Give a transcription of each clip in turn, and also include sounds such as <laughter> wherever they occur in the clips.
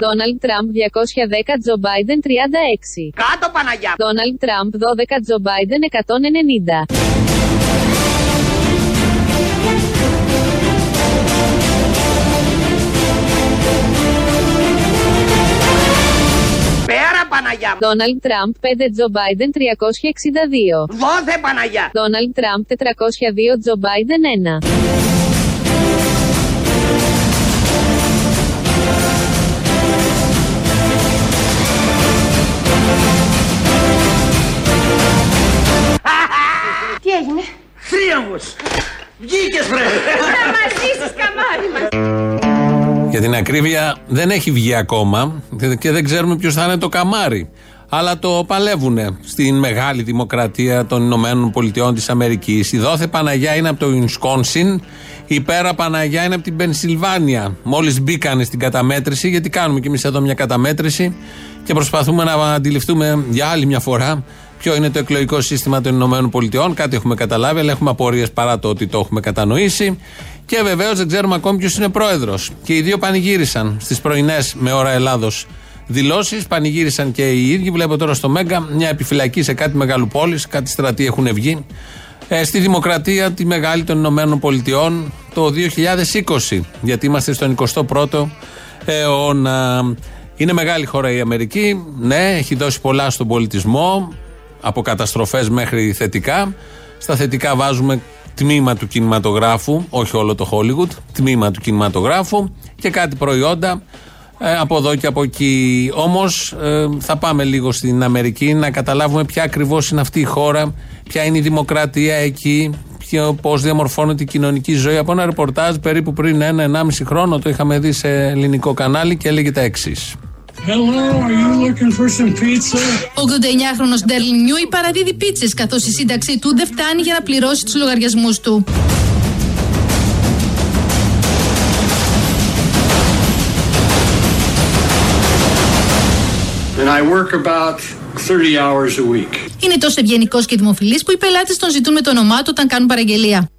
Donald Trump 210, Joe Biden 36. Κάτω Παναγιά. Donald Trump 12, Joe Biden 190. Πέρα Παναγιά. Donald Trump 5, Joe Biden 362. Δώθε Παναγιά. Donald Trump 402, Joe Biden 1. Τι έγινε; Θρίαμβος. Βγήκες βρε. Θα μας ζήσεις καμάρι μας. Για την ακρίβεια δεν έχει βγει ακόμα και δεν ξέρουμε ποιος θα είναι το καμάρι. Αλλά το παλεύουνε στην μεγάλη δημοκρατία των Ηνωμένων Πολιτειών της Αμερικής. Η δόθε Παναγιά είναι από το Ινσκόνσιν, η πέρα Παναγιά είναι από την Πενσιλβάνια. Μόλις μπήκανε στην καταμέτρηση, γιατί κάνουμε κι εμείς εδώ μια καταμέτρηση και προσπαθούμε να αντιληφθούμε για άλλη μια φορά ποιο είναι το εκλογικό σύστημα των Ηνωμένων Πολιτειών. Κάτι έχουμε καταλάβει, αλλά έχουμε απορίες παρά το ότι το έχουμε κατανοήσει. Και βεβαίως δεν ξέρουμε ακόμη ποιος είναι πρόεδρος. Και οι δύο πανηγύρισαν στις πρωινές με ώρα Ελλάδος δηλώσεις. Πανηγύρισαν και οι ίδιοι. Βλέπω τώρα στο Μέγκα μια επιφυλακή σε κάτι μεγάλου πόλης, κάτι στρατοί έχουν βγει. Ε, στη δημοκρατία τη μεγάλη των Ηνωμένων Πολιτειών το 2020. Γιατί είμαστε στον 21ο αιώνα. Είναι μεγάλη χώρα η Αμερική. Ναι, έχει δώσει πολλά στον πολιτισμό. Από καταστροφές μέχρι θετικά. Στα θετικά βάζουμε τμήμα του κινηματογράφου, όχι όλο το Hollywood, τμήμα του κινηματογράφου και κάτι προϊόντα ε, από εδώ και από εκεί. Όμως ε, θα πάμε λίγο στην Αμερική να καταλάβουμε ποια ακριβώς είναι αυτή η χώρα, ποια είναι η δημοκρατία εκεί, πώς διαμορφώνεται η κοινωνική ζωή. Από ένα ρεπορτάζ περίπου πριν ένα-ενάμιση χρόνο το είχαμε δει σε ελληνικό κανάλι και έλεγε τα εξής. Hello, are you looking for some pizza? 89χρονος Ντέρλιν Νιούι παραδίδει πίτσες καθώς η σύνταξή του δεν φτάνει για να πληρώσει τους λογαριασμούς του. And I work about 30 hours a week. Είναι τόσο ευγενικός και δημοφιλής που οι πελάτες τον ζητούν με το όνομά του όταν κάνουν παραγγελία.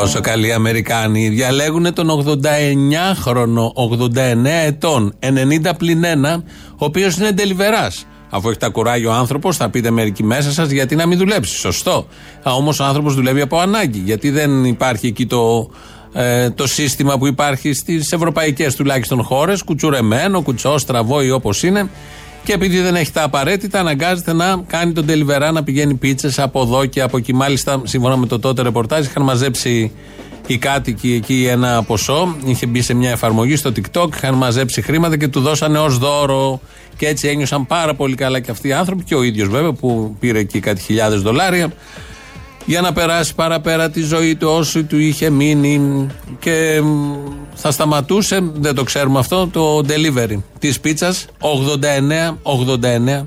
Τόσο καλοί Αμερικάνοι. Διαλέγουν τον 89χρονο, 89 ετών, 90 πλην 1, ο οποίος είναι ντελιβεράς. Αφού έχει τα κουράγιο ο άνθρωπος, θα πείτε μερικοί μέσα σας, γιατί να μην δουλέψει. Σωστό. Όμως ο άνθρωπος δουλεύει από ανάγκη. Γιατί δεν υπάρχει εκεί το, ε, το σύστημα που υπάρχει στις ευρωπαϊκές τουλάχιστον χώρες, κουτσουρεμένο, κουτσό, στραβό ή όπως είναι. Και επειδή δεν έχει τα απαραίτητα, αναγκάζεται να κάνει τον τελιβερά να πηγαίνει πίτσες από εδώ και από εκεί. Μάλιστα, σύμφωνα με το τότε ρεπορτάζ, είχαν μαζέψει οι κάτοικοι εκεί ένα ποσό. Είχε μπει σε μια εφαρμογή στο TikTok, είχαν μαζέψει χρήματα και του δώσανε ως δώρο. Και έτσι ένιωσαν πάρα πολύ καλά και αυτοί οι άνθρωποι και ο ίδιος βέβαια που πήρε εκεί κάτι χιλιάδες δολάρια για να περάσει παραπέρα τη ζωή του όσο του είχε μείνει και θα σταματούσε, δεν το ξέρουμε αυτό, το delivery της πίτσας 89, 89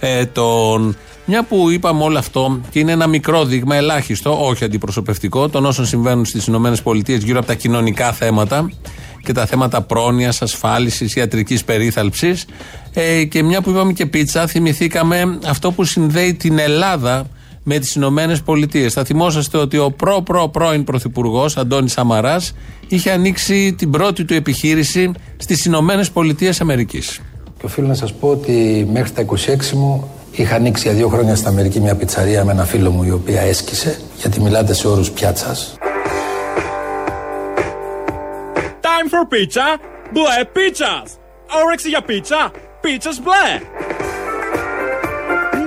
ετών. Μια που είπαμε όλο αυτό και είναι ένα μικρό δείγμα, ελάχιστο, όχι αντιπροσωπευτικό, των όσων συμβαίνουν στις ΗΠΑ γύρω από τα κοινωνικά θέματα και τα θέματα πρόνοιας, ασφάλισης, ιατρικής περίθαλψης. Ε, και μια που είπαμε και πίτσα, θυμηθήκαμε αυτό που συνδέει την Ελλάδα με τις Ηνωμένες Πολιτείες. Θα θυμόσαστε ότι ο προ-προ-πρώην πρωθυπουργός Αντώνης Σαμαράς είχε ανοίξει την πρώτη του επιχείρηση στις Ηνωμένες Πολιτείες Αμερικής. Και οφείλω να σας πω ότι μέχρι τα 26 μου είχα ανοίξει για δύο χρόνια στην Αμερική μια πιτσαρία με ένα φίλο μου η οποία έσκησε, γιατί μιλάτε σε όρους πιάτσας. Time for pizza, μπλε pizzas. Όρεξη για πίτσα, pizzas μπλε.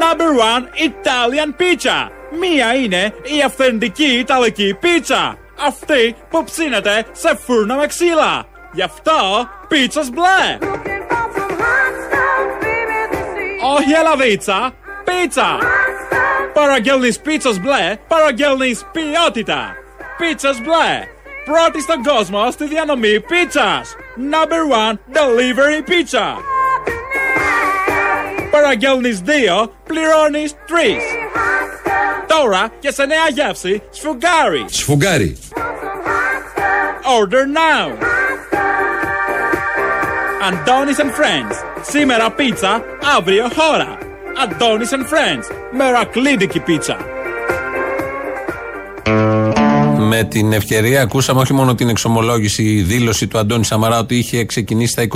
Number one Italian pizza. Μία είναι η αυθεντική Ιταλική πίτσα. Αυτή που ψήνεται σε φούρνο με ξύλα. Γι' αυτό pizzas μπλε. Όχι ελαβίτσα, πίτσα. Παραγγέλνεις πίτσας μπλε, παραγγέλνεις ποιότητα. Πίτσας μπλε. Πρώτη στον κόσμο στη διανομή πίτσας. Number one delivery pizza. Παραγγέλνεις δύο, πληρώνεις τρεις. Τώρα και σε νέα γεύση, σφουγγάρι. Σφουγγάρι. Order now. Αντώνης and Friends. Σήμερα πίτσα, αύριο χώρα. Αντώνης and Friends. Μερακλίδικη πίτσα. Με την ευκαιρία ακούσαμε όχι μόνο την εξομολόγηση, η δήλωση του Αντώνη Σαμαρά ότι είχε ξεκινήσει στα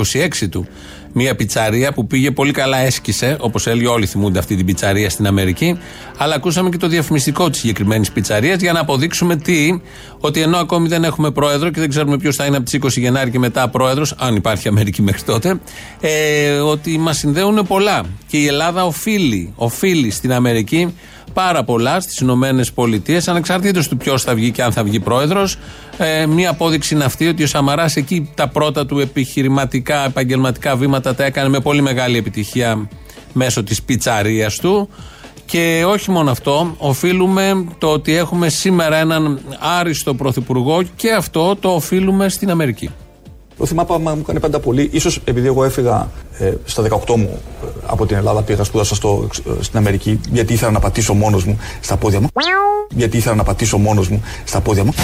26 του μια πιτσαρία που πήγε πολύ καλά, έσκησε, όπως έλεγε, όλοι θυμούνται αυτή την πιτσαρία στην Αμερική. Αλλά ακούσαμε και το διαφημιστικό της συγκεκριμένης πιτσαρίας για να αποδείξουμε τι, ότι ενώ ακόμη δεν έχουμε πρόεδρο και δεν ξέρουμε ποιος θα είναι από τις 20 Γενάρη και μετά πρόεδρος, αν υπάρχει Αμερική μέχρι τότε, ε, ότι μας συνδέουν πολλά. Και η Ελλάδα οφείλει, οφείλει στην Αμερική πάρα πολλά στις Ηνωμένες Πολιτείες, ανεξαρτήτως του ποιος θα βγει και αν θα βγει πρόεδρος. Ε, μία απόδειξη είναι αυτή ότι ο Σαμαράς εκεί τα πρώτα του επιχειρηματικά, επαγγελματικά βήματα τα έκανε με πολύ μεγάλη επιτυχία μέσω της πιτσαρίας του. Και όχι μόνο αυτό, οφείλουμε το ότι έχουμε σήμερα έναν άριστο πρωθυπουργό και αυτό το οφείλουμε στην Αμερική. Το θυμάμαι μου έκανε πάντα πολύ. Ίσως επειδή εγώ έφυγα ε, στα 18 μου ε, από την Ελλάδα, πήγα σπούδασα στο, ε, στην Αμερική, γιατί ήθελα να πατήσω μόνος μου στα πόδια μου. Γιατί ήθελα να πατήσω μόνος μου στα πόδια μου.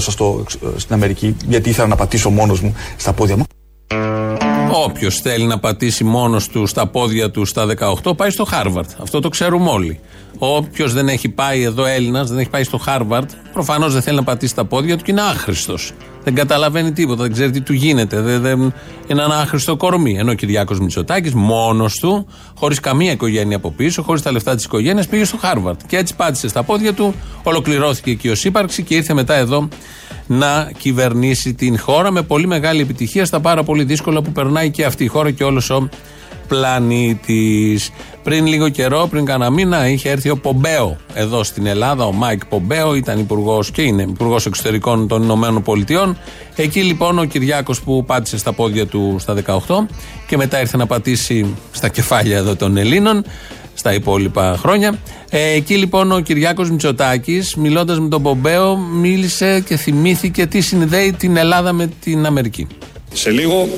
Σπούδασα στο, στην Αμερική, γιατί ήθελα να πατήσω μόνος μου στα πόδια μου. Όποιος θέλει να πατήσει μόνος του στα πόδια του στα 18 πάει στο Χάρβαρντ. Αυτό το ξέρουμε όλοι. Όποιος δεν έχει πάει εδώ Έλληνας, δεν έχει πάει στο Χάρβαρντ, προφανώς δεν θέλει να πατήσει τα πόδια του και είναι άχρηστος. Δεν καταλαβαίνει τίποτα, δεν ξέρει τι του γίνεται. Δεν, δεν, είναι ένα άχρηστο κορμί. Ενώ ο Κυριάκος Μητσοτάκης μόνος του, χωρίς καμία οικογένεια από πίσω, χωρίς τα λεφτά της οικογένειας, πήγε στο Χάρβαρντ. Και έτσι πάτησε στα πόδια του, ολοκληρώθηκε εκεί ως ύπαρξη και ήρθε μετά εδώ να κυβερνήσει την χώρα με πολύ μεγάλη επιτυχία στα πάρα πολύ δύσκολα που περνάει και αυτή η χώρα και όλος ο πλανήτης. Πριν λίγο καιρό, πριν κάνα μήνα, είχε έρθει ο Πομπέο εδώ στην Ελλάδα. Ο Μάικ Πομπέο ήταν υπουργός και είναι υπουργός εξωτερικών των Ηνωμένων Πολιτειών. Εκεί λοιπόν ο Κυριάκος που πάτησε στα πόδια του στα 18 και μετά ήρθε να πατήσει στα κεφάλια εδώ των Ελλήνων στα υπόλοιπα χρόνια. Ε, εκεί λοιπόν ο Κυριάκος Μητσοτάκης, μιλώντας με τον Πομπέο, μίλησε και θυμήθηκε τι συνδέει την Ελλάδα με την Αμερική. Σε λίγο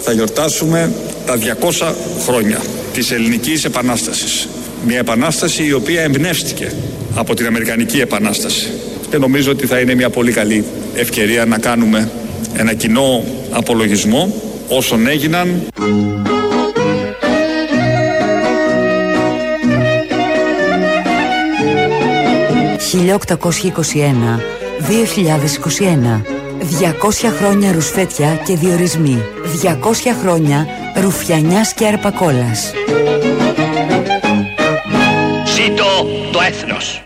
θα γιορτάσουμε τα 200 χρόνια της ελληνικής επανάστασης. Μια επανάσταση η οποία εμπνεύστηκε από την Αμερικανική Επανάσταση. Και νομίζω ότι θα είναι μια πολύ καλή ευκαιρία να κάνουμε ένα κοινό απολογισμό όσων έγιναν. 200 χρόνια ρουσφέτια και διορισμοί. 200 χρόνια ρουφιανιάς και αρπακόλας. Ζήτω το έθνος.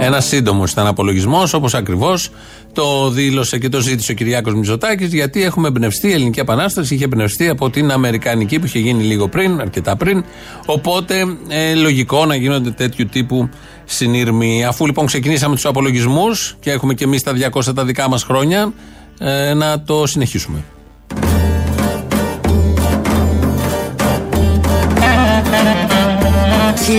Ένας σύντομος ήταν απολογισμός, όπως ακριβώς το δήλωσε και το ζήτησε ο Κυριάκος Μητσοτάκης, γιατί έχουμε εμπνευστεί, η Ελληνική Επανάσταση είχε εμπνευστεί από την Αμερικανική που είχε γίνει λίγο πριν, αρκετά πριν. Οπότε ε, λογικό να γίνονται τέτοιου τύπου συνήρμοι. Αφού λοιπόν ξεκινήσαμε τους απολογισμούς και έχουμε και εμείς τα 200 τα δικά μας χρόνια, ε, να το συνεχίσουμε. 1821-2021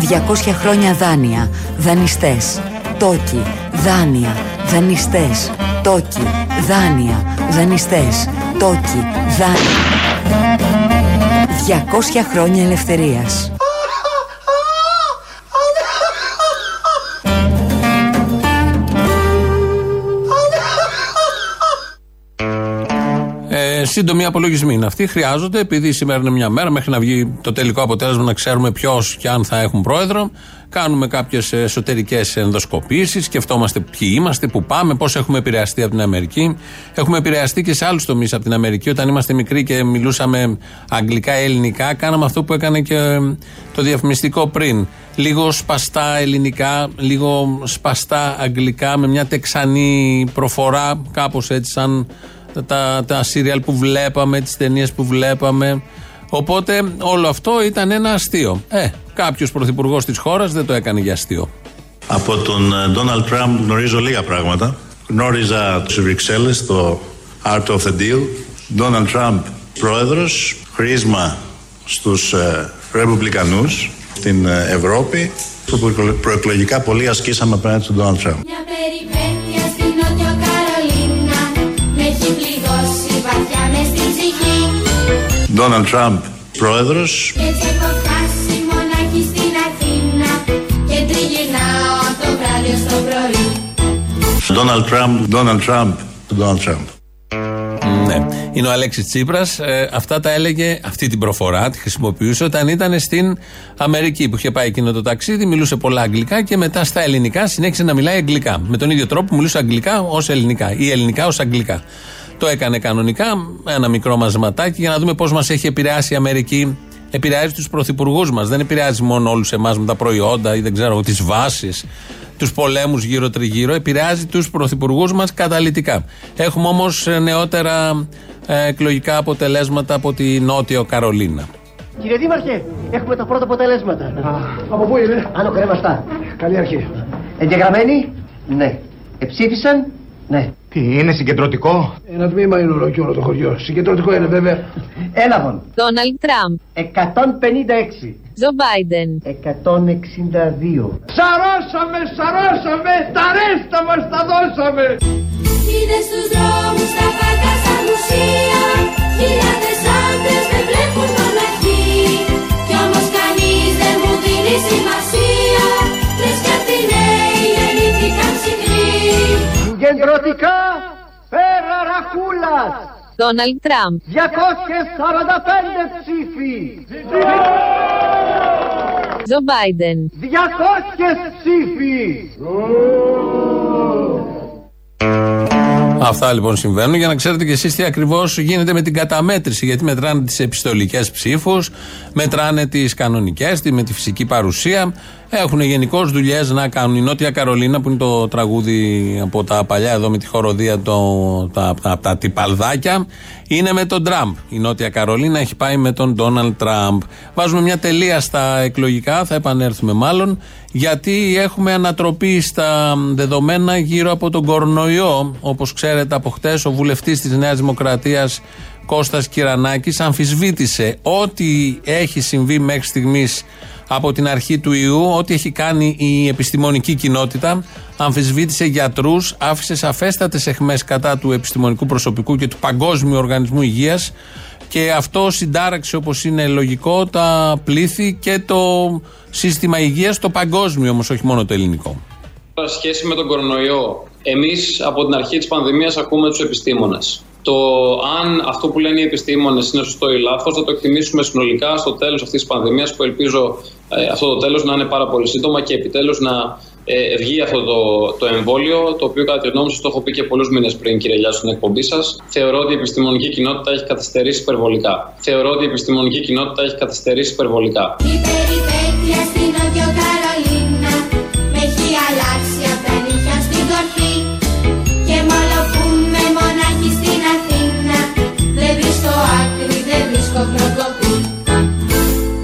200 χρόνια δάνεια, δανειστές, τόκι, δάνεια, δανειστές, τόκι, δάνεια, δανειστές, τόκι, δάνεια. 200 χρόνια ελευθερίας. Σύντομοι απολογισμοί είναι αυτοί. Χρειάζονται, επειδή σήμερα είναι μια μέρα, μέχρι να βγει το τελικό αποτέλεσμα να ξέρουμε ποιος και αν θα έχουν πρόεδρο. Κάνουμε κάποιες εσωτερικές ενδοσκοπήσεις, σκεφτόμαστε ποιοι είμαστε, πού πάμε, πώς έχουμε επηρεαστεί από την Αμερική. Έχουμε επηρεαστεί και σε άλλους τομείς από την Αμερική. Όταν είμαστε μικροί και μιλούσαμε αγγλικά, ελληνικά, κάναμε αυτό που έκανε και το διαφημιστικό πριν. Λίγο σπαστά ελληνικά, λίγο σπαστά αγγλικά, με μια τεξανή προφορά, κάπως έτσι, σαν τα, τα σύριαλ που βλέπαμε, τις ταινίες που βλέπαμε. Οπότε όλο αυτό ήταν ένα αστείο. Ε, κάποιος πρωθυπουργός της χώρας δεν το έκανε για αστείο. Από τον Ντόναλτ Τραμπ γνωρίζω λίγα πράγματα. Γνώριζα τους Βρυξέλλες, το Art of the Deal. Ντόναλτ Τραμπ πρόεδρος, χρήσμα στους ε, Ρεπουμπλικανούς στην ε, Ευρώπη. Που προεκλογικά πολύ ασκήσαμε απέναντι στον Ντόναλτ Τραμπ. Πληγώσει βαθιά με στην ψυχή Ντόναλτ Τραμπ πρόεδρος Και έτσι έχω φτάσει μονάχη στην Αθήνα βράδυ στο πρωί. Donald Trump, Donald Trump, Donald Trump. Ναι. Είναι ο Αλέξης Τσίπρας. αυτά τα έλεγε, αυτή την προφορά τη χρησιμοποιούσε όταν ήταν στην Αμερική που είχε πάει εκείνο το ταξίδι. Μιλούσε πολλά αγγλικά και μετά στα ελληνικά συνέχισε να μιλάει αγγλικά. Με τον ίδιο τρόπο μιλούσε αγγλικά ως ελληνικά ή ελληνικά ως αγγλικά. Το έκανε κανονικά, ένα μικρό μαζματάκι για να δούμε πώς μας έχει επηρεάσει η Αμερική. Επηρεάζει τους πρωθυπουργούς μας. Δεν επηρεάζει μόνο όλους εμάς με τα προϊόντα ή δεν ξέρω τις βάσεις, τους πολέμους γύρω-τριγύρω. Επηρεάζει τους πρωθυπουργούς μας καταλητικά. Έχουμε όμως νεότερα ε, εκλογικά αποτελέσματα από τη Νότιο Καρολίνα. Κύριε Δήμαρχε, έχουμε τα πρώτα αποτελέσματα. Από πού είναι; Άνω κρέμαστα. Καλή αρχή. Εγγεγραμμένοι, ναι. Εψήφισαν, ναι. Τι, είναι συγκεντρωτικό; Ένα τμήμα είναι όλο και όλο το χωριό. Συγκεντρωτικό είναι βέβαια. Έλαβον. Donald Trump. 156. Τζο Biden. 162. Σαρώσαμε, σαρώσαμε, τα ρέστα μας τα δώσαμε. Είδες στους δρόμους τα πάρκα στα μουσεία Χιλιάδες άντρες με βλέπουν μοναχή Κι όμως κανείς δεν μου δίνει σημασία Συγκεντρωτικά, πέρα Ραχούλας. Donald Trump. 245 ψήφοι. Τζο Biden. 200 ψήφοι. Αυτά λοιπόν συμβαίνουν για να ξέρετε και εσείς τι ακριβώς γίνεται με την καταμέτρηση. Γιατί μετράνε τις επιστολικές ψήφους, μετράνε τις κανονικές, με τη φυσική παρουσία. Έχουν γενικώς δουλειές να κάνουν. Η Νότια Καρολίνα, που είναι το τραγούδι από τα παλιά εδώ με τη χοροδία, το, τα, τα, τα τυπαλδάκια, είναι με τον Τραμπ. Η Νότια Καρολίνα έχει πάει με τον Ντόναλτ Τραμπ. Βάζουμε μια τελεία στα εκλογικά, θα επανέλθουμε μάλλον, γιατί έχουμε ανατροπή στα δεδομένα γύρω από τον κορονοϊό. Όπως ξέρετε, από χτες ο βουλευτής της Νέας Δημοκρατίας Κώστας Κυρανάκης αμφισβήτησε ό,τι έχει συμβεί μέχρι στιγμής από την αρχή του ιού, ό,τι έχει κάνει η επιστημονική κοινότητα, αμφισβήτησε γιατρούς, άφησε σαφέστατες εχμέ κατά του επιστημονικού προσωπικού και του Παγκόσμιου Οργανισμού Υγείας και αυτό συντάραξε όπως είναι λογικό τα πλήθη και το σύστημα υγείας, το παγκόσμιο όμως, όχι μόνο το ελληνικό. Σχέση με τον κορονοϊό, εμείς από την αρχή της πανδημίας ακούμε τους επιστήμονες. Το αν αυτό που λένε οι επιστήμονες είναι σωστό ή λάθος θα το εκτιμήσουμε συνολικά στο τέλος αυτής της πανδημίας που ελπίζω ε, αυτό το τέλος να είναι πάρα πολύ σύντομα και επιτέλους να ε, βγει αυτό το, το εμβόλιο, το οποίο κατά τη γνώμη σας το έχω πει και πολλούς μήνες πριν, κύριε Λιάσου, στην εκπομπή σας. Θεωρώ ότι η επιστημονική κοινότητα έχει καθυστερήσει υπερβολικά. Θεωρώ ότι η επιστημονική κοινότητα έχει καθυστερήσει υπερβολικά. Η περιπέτεια στην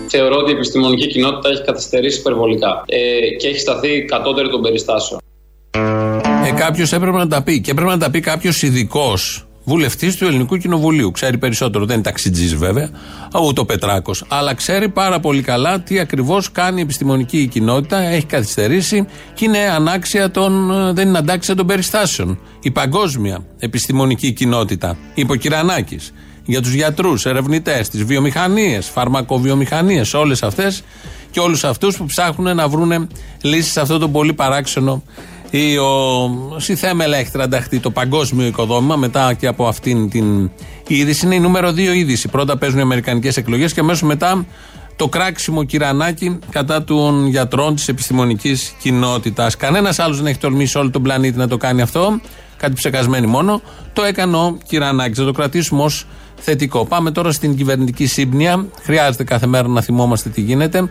Θεωρώ ότι η επιστημονική κοινότητα έχει καθυστερήσει υπερβολικά ε, και έχει σταθεί κατώτερη των περιστάσεων. Ε, κάποιος έπρεπε να τα πει. Και έπρεπε να τα πει κάποιος ειδικός βουλευτής του Ελληνικού Κοινοβουλίου. Ξέρει περισσότερο, δεν είναι ταξιτζής βέβαια, ούτε ο Πετράκος. Αλλά ξέρει πάρα πολύ καλά τι ακριβώς κάνει η επιστημονική κοινότητα. Έχει καθυστερήσει και είναι ανάξια των, δεν είναι αντάξια των περιστάσεων. Η παγκόσμια επιστημονική κοινότητα, είπε ο Κυρανάκης, για τους γιατρούς, ερευνητές, τις βιομηχανίες, φαρμακοβιομηχανίες, όλες αυτές και όλους αυτούς που ψάχνουν να βρουν λύσεις σε αυτό το πολύ παράξενο ή ο Σιθέμελα έχει τρανταχτεί το παγκόσμιο οικοδόμημα μετά και από αυτήν την είδηση. Είναι η νούμερο 2 είδηση. Πρώτα παίζουν οι Αμερικανικές εκλογές και αμέσως μετά το κράξιμο κυρανάκι κατά των γιατρών της επιστημονικής κοινότητας. Κανένας άλλος δεν έχει τολμήσει όλο τον πλανήτη να το κάνει αυτό. Κάτι ψεκασμένοι μόνο. Το έκανε ο Κυρανάκης. Θα το κρατήσουμε ως θετικό. Πάμε τώρα στην κυβερνητική σύμπνοια. Χρειάζεται κάθε μέρα να θυμόμαστε τι γίνεται.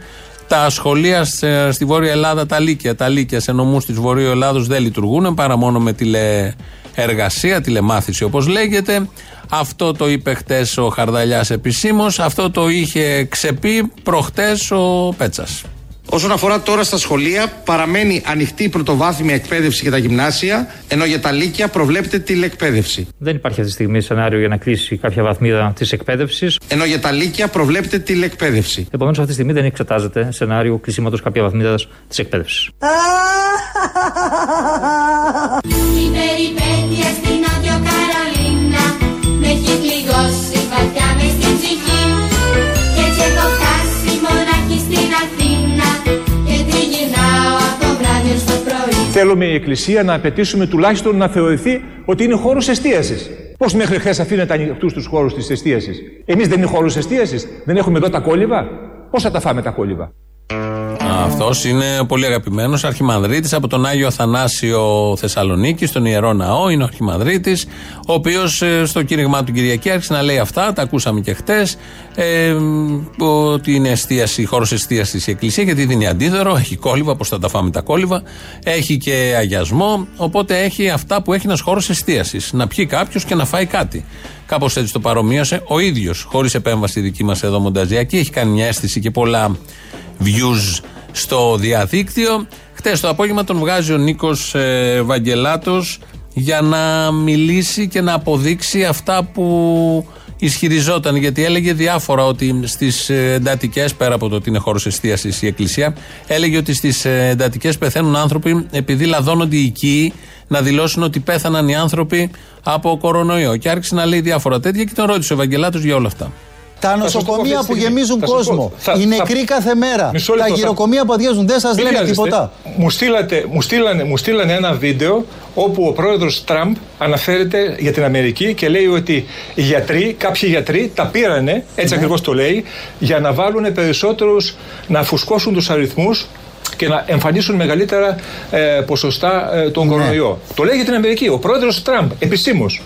Τα σχολεία σε- στη Βόρεια Ελλάδα, τα λύκεια, τα λύκεια σε νομούς της Βορείου Ελλάδος δεν λειτουργούν παρά μόνο με τηλεεργασία, τηλεμάθηση όπως λέγεται. Αυτό το είπε χτες ο Χαρδαλιάς επισήμως. Αυτό το είχε ξεπεί προχτές ο Πέτσας. Όσον αφορά τώρα στα σχολεία, παραμένει ανοιχτή η πρωτοβάθμια εκπαίδευση για τα γυμνάσια, ενώ για τα λύκεια προβλέπεται τηλεκπαίδευση. Δεν υπάρχει αυτή τη στιγμή σενάριο για να κλείσει κάποια βαθμίδα της εκπαίδευσης. Ενώ για τα λύκεια προβλέπεται τηλεκπαίδευση. Επομένως, αυτή τη στιγμή δεν εξετάζεται σενάριο κλεισίματος κάποια βαθμίδα της εκπαίδευσης. Θέλουμε η Εκκλησία να απαιτήσουμε τουλάχιστον να θεωρηθεί ότι είναι χώρος εστίασης. Πώς μέχρι χθες αφήνετε ανοιχτούς τους χώρους της εστίασης; Εμείς δεν είναι χώρου εστίασης, δεν έχουμε εδώ τα κόλληβα; Πώς θα τα φάμε τα κόλληβα; Αυτός είναι πολύ αγαπημένος Αρχιμανδρίτης από τον Άγιο Αθανάσιο Θεσσαλονίκη, στον ιερό ναό. Είναι ο Αρχιμανδρίτης, ο οποίος στο κήρυγμά του Κυριακή άρχισε να λέει αυτά. Τα ακούσαμε και χτες. Ε, ότι είναι εστίαση, χώρος εστίασης η Εκκλησία, γιατί δίνει αντίδωρο. Έχει κόλληβα, πώ θα τα φάμε τα κόλληβα. Έχει και αγιασμό. Οπότε έχει αυτά που έχει ένας χώρος εστίασης. Να πιει κάποιος και να φάει κάτι. Κάπως έτσι το παρομοίωσε ο ίδιος, χωρίς επέμβαση δική μας εδώ μονταζιακή. Έχει κάνει μια αίσθηση και πολλά views στο διαδίκτυο. Χτες το απόγευμα τον βγάζει ο Νίκος ε, Βαγγελάτο για να μιλήσει και να αποδείξει αυτά που ισχυριζόταν. Γιατί έλεγε διάφορα ότι στις εντατικές, πέρα από το ότι είναι χώρος εστίασης η Εκκλησία, έλεγε ότι στις εντατικές πεθαίνουν άνθρωποι επειδή λαδώνονται οι οικοί να δηλώσουν ότι πέθαναν οι άνθρωποι από κορονοϊό. Και άρχισε να λέει διάφορα τέτοια και τον ρώτησε ο Ευαγγελάτος για όλα αυτά. Τα Θα σας το πω νοσοκομεία αυτή που τη στιγμή. γεμίζουν Θα σας πω. κόσμο, Θα- οι θα- νεκροί κάθε μέρα, Μισό τα λεπτό, θα- γυροκομεία που αδειάζουν, δεν σας Μην λένε βιάζεστε. τίποτα. Μου, στείλατε, μου, στείλανε, μου στείλανε ένα βίντεο όπου ο πρόεδρος Τραμπ αναφέρεται για την Αμερική και λέει ότι οι γιατροί, κάποιοι γιατροί τα πήρανε, έτσι Ναι. ακριβώς το λέει, για να βάλουν περισσότερους, να φουσκώσουν τους αριθμούς και να εμφανίσουν μεγαλύτερα ε, ποσοστά ε, Ναι. τον κορονοϊό. Το λέει για την Αμερική, ο πρόεδρος Τραμπ, επισήμως.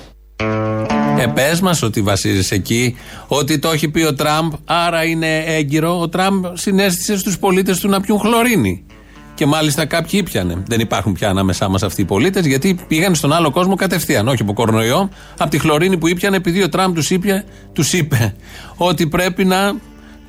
Ε, πες μας ότι βασίζεσαι εκεί, ότι το έχει πει ο Τραμπ, άρα είναι έγκυρο. Ο Τραμπ συνέστησε στους πολίτες του να πιούν χλωρίνη. Και μάλιστα κάποιοι ήπιανε. Δεν υπάρχουν πια ανάμεσά μας αυτοί οι πολίτες, γιατί πήγαν στον άλλο κόσμο κατευθείαν. Όχι από κορονοϊό, από τη χλωρίνη που ήπιανε, επειδή ο Τραμπ τους είπε, τους είπε ότι πρέπει να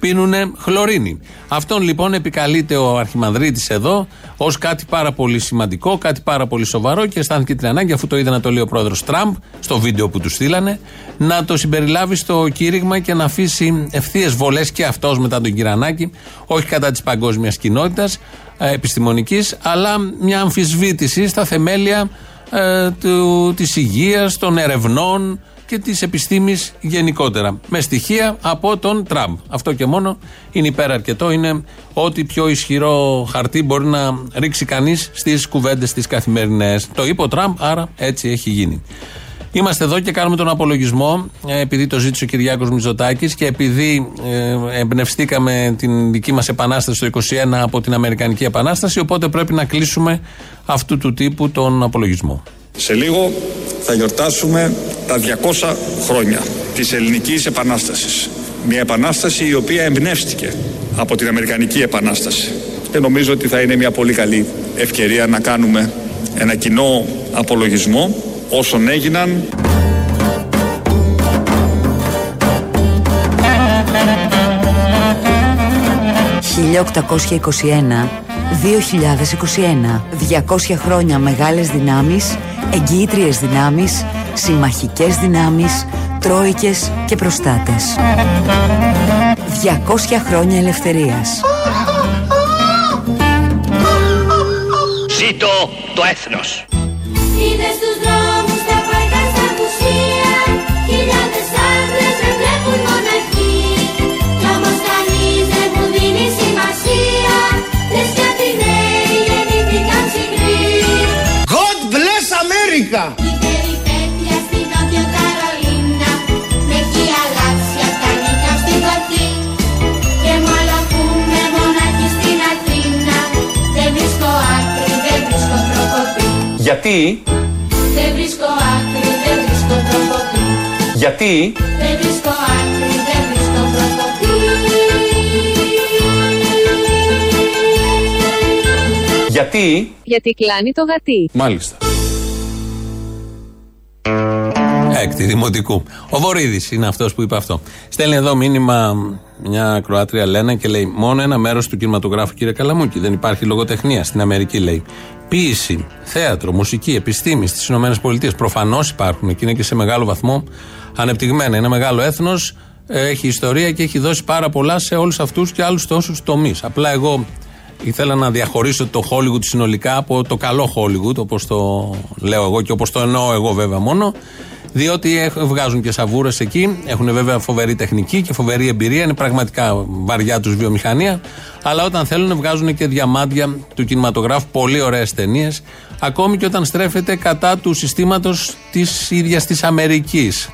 πίνουν χλωρίνη. Αυτόν λοιπόν επικαλείται ο Αρχιμανδρίτης εδώ ως κάτι πάρα πολύ σημαντικό, κάτι πάρα πολύ σοβαρό και αισθάνθηκε την ανάγκη, αφού το είδε να το λέει ο πρόεδρος Τραμπ στο βίντεο που τους στείλανε, να το συμπεριλάβει στο κήρυγμα και να αφήσει ευθείες βολές και αυτός μετά τον Κυρανάκη, όχι κατά της παγκόσμιας κοινότητας επιστημονικής, αλλά μια αμφισβήτηση στα θεμέλια ε, του, της υγείας, των ερευνών και της επιστήμης γενικότερα. Με στοιχεία από τον Τραμπ. Αυτό και μόνο είναι υπεραρκετό, είναι ό,τι πιο ισχυρό χαρτί μπορεί να ρίξει κανείς στις κουβέντες τις καθημερινές. Το είπε ο Τραμπ, άρα έτσι έχει γίνει. Είμαστε εδώ και κάνουμε τον απολογισμό ε, επειδή το ζήτησε ο Κυριάκος Μητσοτάκης και επειδή ε, εμπνευστήκαμε την δική μας επανάσταση το 21 από την Αμερικανική Επανάσταση οπότε πρέπει να κλείσουμε αυτού του τύπου τον απολογισμό. Σε λίγο θα γιορτάσουμε τα 200 χρόνια της ελληνικής επανάστασης. Μια επανάσταση η οποία εμπνεύστηκε από την Αμερικανική Επανάσταση. Και νομίζω ότι θα είναι μια πολύ καλή ευκαιρία να κάνουμε ένα κοινό απολογισμό όσων έγιναν 1821 2021 200 χρόνια μεγάλες δυνάμεις, εγγυήτριες δυνάμεις, συμμαχικές δυνάμεις, τρόικες και προστάτες. 200 χρόνια ελευθερίας. Ζήτω το έθνος. Είδες στους δρόμους America! Η περιπέτεια στη Νότιο Καρολίνα Με έχει αλλάξει απ' τα νύχια στην κορφή Και μόνο που με μοναχή στην Αθήνα Δεν βρίσκω άκρη, δεν βρίσκω τροποπή Γιατί, Δεν βρίσκω άκρη, δεν βρίσκω τροποπή γιατί, Δεν βρίσκω άκρη, δεν βρίσκω τροποπή γιατί; Γιατί κλάνει το γατί. Μάλιστα. Έκτη δημοτικού. Ο Βορύδης είναι αυτός που είπε αυτό. Στέλνει εδώ μήνυμα μια Κροάτρια Λένα και λέει: Μόνο ένα μέρος του κινηματογράφου, κύριε Καλαμούκη. Δεν υπάρχει λογοτεχνία. Στην Αμερική λέει. Ποίηση, θέατρο, μουσική, επιστήμη στις ΗΠΑ. Προφανώς υπάρχουν και είναι και σε μεγάλο βαθμό ανεπτυγμένα. Είναι μεγάλο έθνος, έχει ιστορία και έχει δώσει πάρα πολλά σε όλους αυτούς και άλλους τόσους τομείς. Απλά εγώ ήθελα να διαχωρίσω το Hollywood συνολικά από το καλό Hollywood, όπως το λέω εγώ και όπως το εννοώ εγώ βέβαια μόνο. Διότι έχ- βγάζουν και σαβούρες εκεί, έχουν βέβαια φοβερή τεχνική και φοβερή εμπειρία, είναι πραγματικά βαριά τους βιομηχανία. Αλλά όταν θέλουν βγάζουν και διαμάντια του κινηματογράφου, πολύ ωραίες ταινίες. ακόμη και όταν στρέφεται κατά του συστήματος της ίδιας της Αμερικής.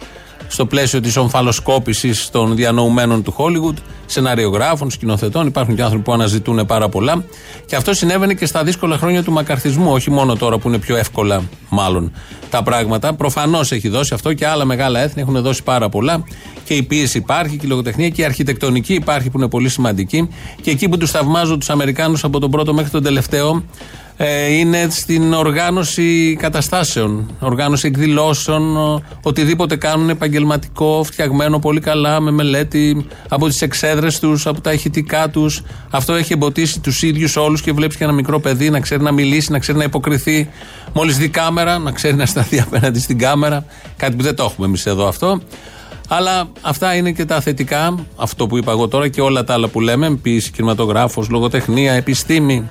Στο πλαίσιο της ομφαλοσκόπησης των διανοουμένων του Χόλιγουτ, σεναριογράφων, σκηνοθετών, υπάρχουν και άνθρωποι που αναζητούν πάρα πολλά. Και αυτό συνέβαινε και στα δύσκολα χρόνια του μακαρθισμού, όχι μόνο τώρα που είναι πιο εύκολα, μάλλον τα πράγματα. Προφανώς έχει δώσει αυτό και άλλα μεγάλα έθνη έχουν δώσει πάρα πολλά. Και η πίεση υπάρχει, και η λογοτεχνία και η αρχιτεκτονική υπάρχει που είναι πολύ σημαντική. Και εκεί που τους θαυμάζω τους Αμερικάνους από τον πρώτο μέχρι τον τελευταίο, ε, είναι στην οργάνωση καταστάσεων, οργάνωση εκδηλώσεων, ο- οτιδήποτε κάνουν επαγγελματικό, φτιαγμένο πολύ καλά, με μελέτη από τις εξέδρες τους, από τα ηχητικά τους. Αυτό έχει εμποτίσει τους ίδιους όλους και βλέπεις και ένα μικρό παιδί να ξέρει να μιλήσει, να ξέρει να υποκριθεί. Μόλις δει κάμερα, να ξέρει να σταθεί <laughs> απέναντι στην κάμερα. Κάτι που δεν το έχουμε εμείς εδώ αυτό. Αλλά αυτά είναι και τα θετικά, αυτό που είπα εγώ τώρα και όλα τα άλλα που λέμε, ποιήση, κινηματογράφος, λογοτεχνία, επιστήμη,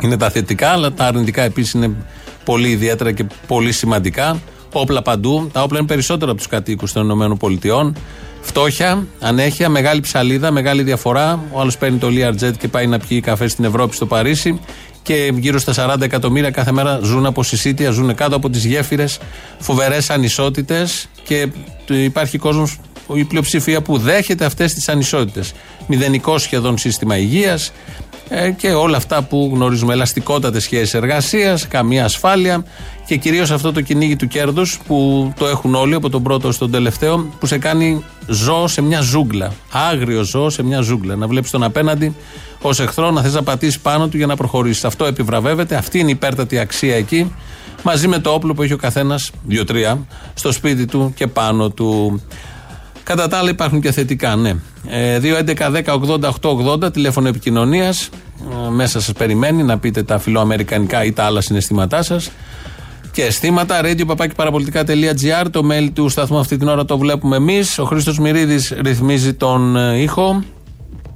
είναι τα θετικά, αλλά τα αρνητικά επίσης είναι πολύ ιδιαίτερα και πολύ σημαντικά. Όπλα παντού. Τα όπλα είναι περισσότερα από τους κατοίκους των ΗΠΑ. Φτώχεια, ανέχεια, μεγάλη ψαλίδα, μεγάλη διαφορά. Ο άλλος παίρνει το Learjet και πάει να πιει καφέ στην Ευρώπη, στο Παρίσι. Και γύρω στα 40 εκατομμύρια κάθε μέρα ζουν από συσίτια, ζουν κάτω από τις γέφυρες. Φοβερές ανισότητες. Και υπάρχει κόσμος, η πλειοψηφία που δέχεται αυτές τις ανισότητες. Μηδενικό σχεδόν σύστημα υγείας, ε, και όλα αυτά που γνωρίζουμε. Ελαστικότατες σχέσεις εργασίας, καμία ασφάλεια και κυρίως αυτό το κυνήγι του κέρδους που το έχουν όλοι από τον πρώτο στον τελευταίο, που σε κάνει ζώο σε μια ζούγκλα. Άγριο ζώο σε μια ζούγκλα. Να βλέπεις τον απέναντι ως εχθρό, να θες να πατήσεις πάνω του για να προχωρήσεις. Αυτό επιβραβεύεται, αυτή είναι η υπέρτατη αξία εκεί, μαζί με το όπλο που έχει ο καθένας, δύο-τρία, στο σπίτι του και πάνω του. Κατά τα άλλα υπάρχουν και θετικά, ναι. Ε, 2.11.10.80.880 τηλέφωνο επικοινωνίας. μέσα σας περιμένει να πείτε τα φιλοαμερικανικά ή τα άλλα συναισθήματά σας. Και αισθήματα. radio.parapolitica.gr Το mail του σταθμού αυτή την ώρα το βλέπουμε εμείς. Ο Χρήστος Μυρίδης ρυθμίζει τον ε, ήχο.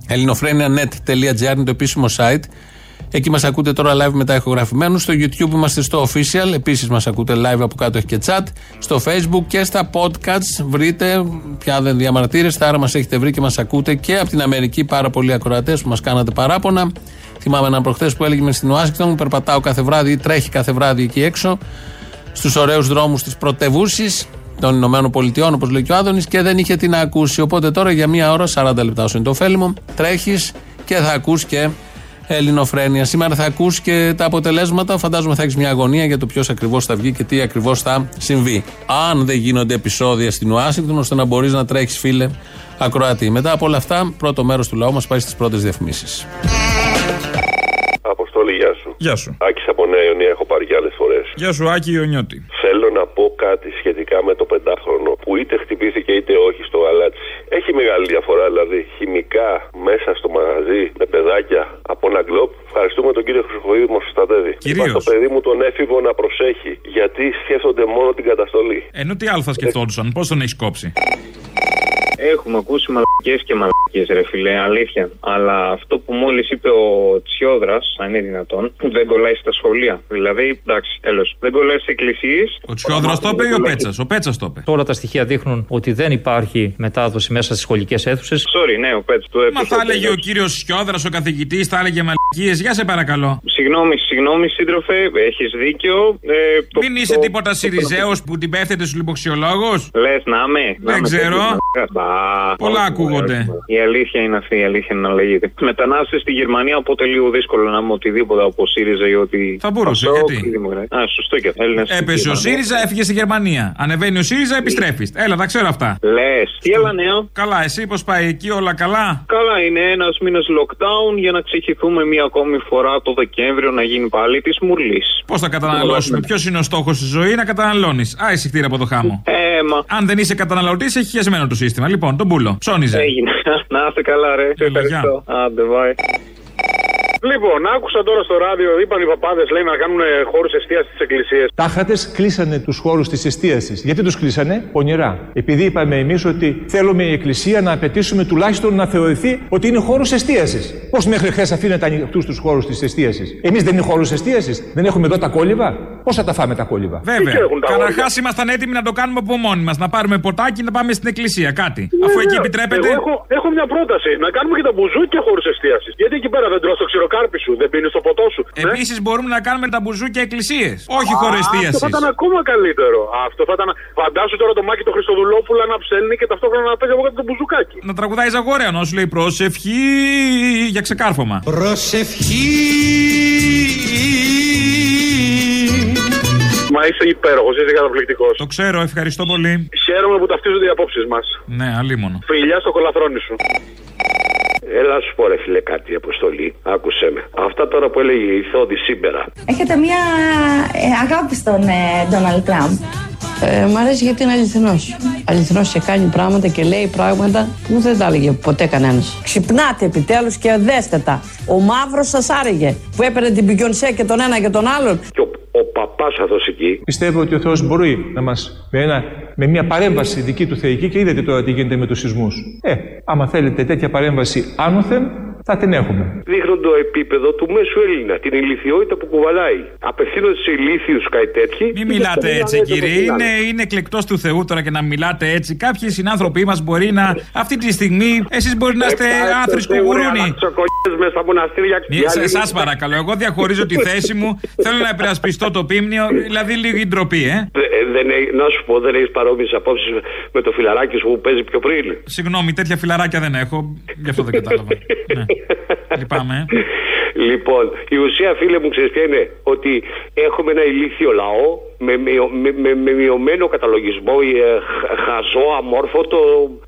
ελληνοφρένια.net.gr είναι το επίσημο site. Εκεί μας ακούτε τώρα live μετά ηχογραφημένου. Στο YouTube είμαστε στο official. Επίσης μας ακούτε live από κάτω έχει και chat. Στο Facebook και στα podcasts βρείτε. Πια δεν διαμαρτύρεστε. Άρα μας έχετε βρει και μας ακούτε και από την Αμερική πάρα πολλοί ακροατές που μας κάνατε παράπονα. Θυμάμαι έναν προχθές που έλεγε με στην Ουάσιγκτον. Περπατάω κάθε βράδυ ή τρέχει κάθε βράδυ εκεί έξω. Στους ωραίους δρόμους της πρωτεύουσης των Ηνωμένων Πολιτειών, όπως λέει και ο Άδωνης, και δεν είχε τι να ακούσει. Οπότε τώρα για μία ώρα, 40 λεπτά όσο είναι το ωφέλιμο, τρέχεις και θα ακούς και Ελληνοφρένεια. Σήμερα θα ακούς και τα αποτελέσματα. Φαντάζομαι θα έχεις μια αγωνία για το ποιος ακριβώς θα βγει και τι ακριβώς θα συμβεί. Αν δεν γίνονται επεισόδια στην Ουάσιγκτον, ώστε να μπορείς να τρέχεις, φίλε Ακροατή. Μετά από όλα αυτά, πρώτο μέρος του λαού μας πάει στις πρώτες διαφημίσεις. Αποστόλη, γεια σου. Γεια σου. Άκης από Νέα Ιωνία έχω πάρει και άλλες φορές. Γεια σου, Άκη Ιωνιώτη. Θέλω να πω κάτι σχετικά με το πεντάχρονο που είτε χτυπήθηκε είτε όχι στο γαλάτσι. Έχει μεγάλη διαφορά δηλαδή χημικά μέσα στο μαγαζί με παιδάκια από ένα γκλοπ. Ευχαριστούμε τον κύριο Χρυσοκοίδη που μας προστατεύει. Κυρίως. Είπα στο παιδί μου τον έφηβο να προσέχει γιατί σκέφτονται μόνο την καταστολή. Ενώ τι άλλο θα σκεφτόντουσαν, πώς τον έχει κόψει; Έχουμε ακούσει μαλακίε και μαλακίε, ρε φιλέ, αλήθεια. Αλλά αυτό που μόλις είπε ο Τσιόδρας, αν είναι δυνατόν, δεν κολλάει στα σχολεία. Δηλαδή, εντάξει, τέλος. Δεν κολλάει στις εκκλησίες. Ο Τσιόδρας το είπε ή ο Πέτσας; Ο Πέτσας το είπε. Όλα τα στοιχεία δείχνουν ότι δεν υπάρχει μετάδοση μέσα στις σχολικές αίθουσες. Sorry, ναι, ο Πέτσα το Μα έπαιξε. θα έλεγε ο κύριος Σιόδρας, ο καθηγητής, θα έλεγε μαλακίες. Γεια σε παρακαλώ. Συγγνώμη, συγγνώμη, σύντροφε, έχεις δίκιο. Ε, το- Μην είσαι το- τίποτα Σιριζέος που την πέφτεται στους λιποξιολόγους. Λες να είμαι. να Δεν είμαι ξέρω. τέτοιος. Μπα, Πολλά όχι, ακούγονται. όχι. Η αλήθεια είναι αυτή, η αλήθεια είναι να λέγεται. Μετανάστες στη Γερμανία, οπότε λίγο δύσκολο να είμαι οτιδήποτε από ΣΥΡΙΖΑ ή ότι. Θα μπορούσε, Αυτό, γιατί; η Δημοκρατία. Α, σωστό και αυτό. Έλληνας στη Έπεσε ο Γερμανία. ΣΥΡΙΖΑ, έφυγε στη Γερμανία. Ανεβαίνει ο ΣΥΡΙΖΑ, επιστρέφεις. Έλα, τα ξέρω αυτά. Λες, τι άλλα νέα; Καλά, εσύ πώς πάει εκεί, όλα καλά; Καλά, είναι ένας μήνας lockdown για να ξεχυθούμε μία ακόμη φορά το Δεκέμβριο να γίνει πάλι της Μουρλής. Πώς θα καταναλώσουμε, ποιος είναι ο στόχος στη ζωής, να καταναλώνεις. Α, εισιτήρια από το χάμο. Ε, μα. Αν δεν είσαι καταναλωτής, έχει χεσμένο το σύστημα. Λοιπόν, τον πούλο. Ψώνιζε. Έγινε. να είστε καλά, ρε. Σε ευχαριστώ. Άντε, bye. Λοιπόν, άκουσα τώρα στο ράδιο, είπαν οι παπάδες λέει να κάνουν χώρους εστίαση στις εκκλησίες. Τάχατε κλείσανε τους χώρους της εστίασης. Γιατί τους κλείσανε, πονηρά. Επειδή είπαμε εμείς ότι θέλουμε η Εκκλησία να απαιτήσουμε τουλάχιστον να θεωρηθεί ότι είναι χώρος εστίασης. Πώς μέχρι χθες αφήνετε ανοιχτούς τους χώρους της εστίασης; Εμείς δεν είναι χώρου εστίασης. Δεν έχουμε εδώ τα κόλληβα; Πώς θα τα φάμε τα κόλληβα; Βέβαια. Καταρχάς ήμασταν έτοιμοι να το κάνουμε από μόνοι μας. Να πάρουμε ποτάκι και να πάμε στην εκκλησία. Κάτι. Αφού εκεί Βέβαια. επιτρέπεται. Εγώ έχω, έχω μια πρόταση. Να κάνουμε και τα μπουζούκια χώρους εστίασης. Γιατί εκεί πέρα δεν τρώ το ξηροκάτι κάρπι σου, δεν πίνεις το ποτό σου. Ναι. Επίσης μπορούμε να κάνουμε τα μπουζούκια εκκλησίες. Όχι Α, χώρο Αυτό εστίαση. θα ήταν ακόμα καλύτερο. Αυτό θα ήταν. Φαντάσου τώρα το μάκι το Χριστοδουλόπουλα να ψέλνει και ταυτόχρονα να παίζει από κάτω το μπουζουκάκι. Να τραγουδάει Ζαγόρια, να σου λέει προσευχή για ξεκάρφωμα. Προσευχή. Μα είσαι υπέροχος, είσαι καταπληκτικός. Το ξέρω, ευχαριστώ πολύ. Χαίρομαι που ταυτίζονται οι απόψεις μας. Ναι, αλίμονο. Φιλιά στο κολαθρόνι σου. Έλα σου πω ρε φίλε κάτι αποστολή. Άκουσέ με. Αυτά τώρα που έλεγε η Θόδη σήμερα. Έχετε μια ε, αγάπη στον Ντόναλτ Τραμπ. Ε, μ' αρέσει γιατί είναι αληθινός. Αληθινός και κάνει πράγματα και λέει πράγματα που δεν τα έλεγε ποτέ κανένας. Ξυπνάτε επιτέλους και δέστε τα. Ο μαύρος σας άρεγε που έπαιρνε την Πικιονσέ και τον ένα και τον άλλον. Και ο, ο παπάς αυτό εκεί. Πιστεύω ότι ο Θεός μπορεί να μας, με, ένα, με μια παρέμβαση δική του θεϊκή και είδατε τώρα τι γίνεται με τους σεισμούς. Ε, άμα θέλετε τέτοια παρέμβαση άνωθεν, θα την έχουμε. Δείχνουν το επίπεδο του μέσου Έλληνα, την ηλικιότητα που κουβαλάει. Απευθύνονται σε ηλίθιους κάτι τέτοιοι. Μην μιλάτε έτσι, κύριε. Είναι, είναι εκλεκτός του Θεού τώρα και να μιλάτε έτσι. Κάποιοι συνάνθρωποι μας μπορεί να. Αυτή τη στιγμή εσείς μπορεί να είστε άθροσκο γουρούνι. με στα μοναστήρια Σα παρακαλώ, εγώ διαχωρίζω τη θέση μου. Θέλω να υπερασπιστώ το πίμνιο, δηλαδή λίγη ντροπή, ε. Δε- δεν έχει- να σου πω, δεν έχεις παρόμοιες απόψεις με το φιλαράκι σου που παίζει πιο πριν. Συγγνώμη, τέτοια φιλαράκια δεν έχω. Γι' αυτό δεν κατάλαβα. <laughs> ναι. Λυπάμαι. Ε. Λοιπόν, η ουσία, φίλε μου, ξέρεις ποια είναι; Ότι έχουμε ένα ηλίθιο λαό με, μειο- με, με, με μειωμένο καταλογισμό, ε, χ- χαζό, αμόρφωτο,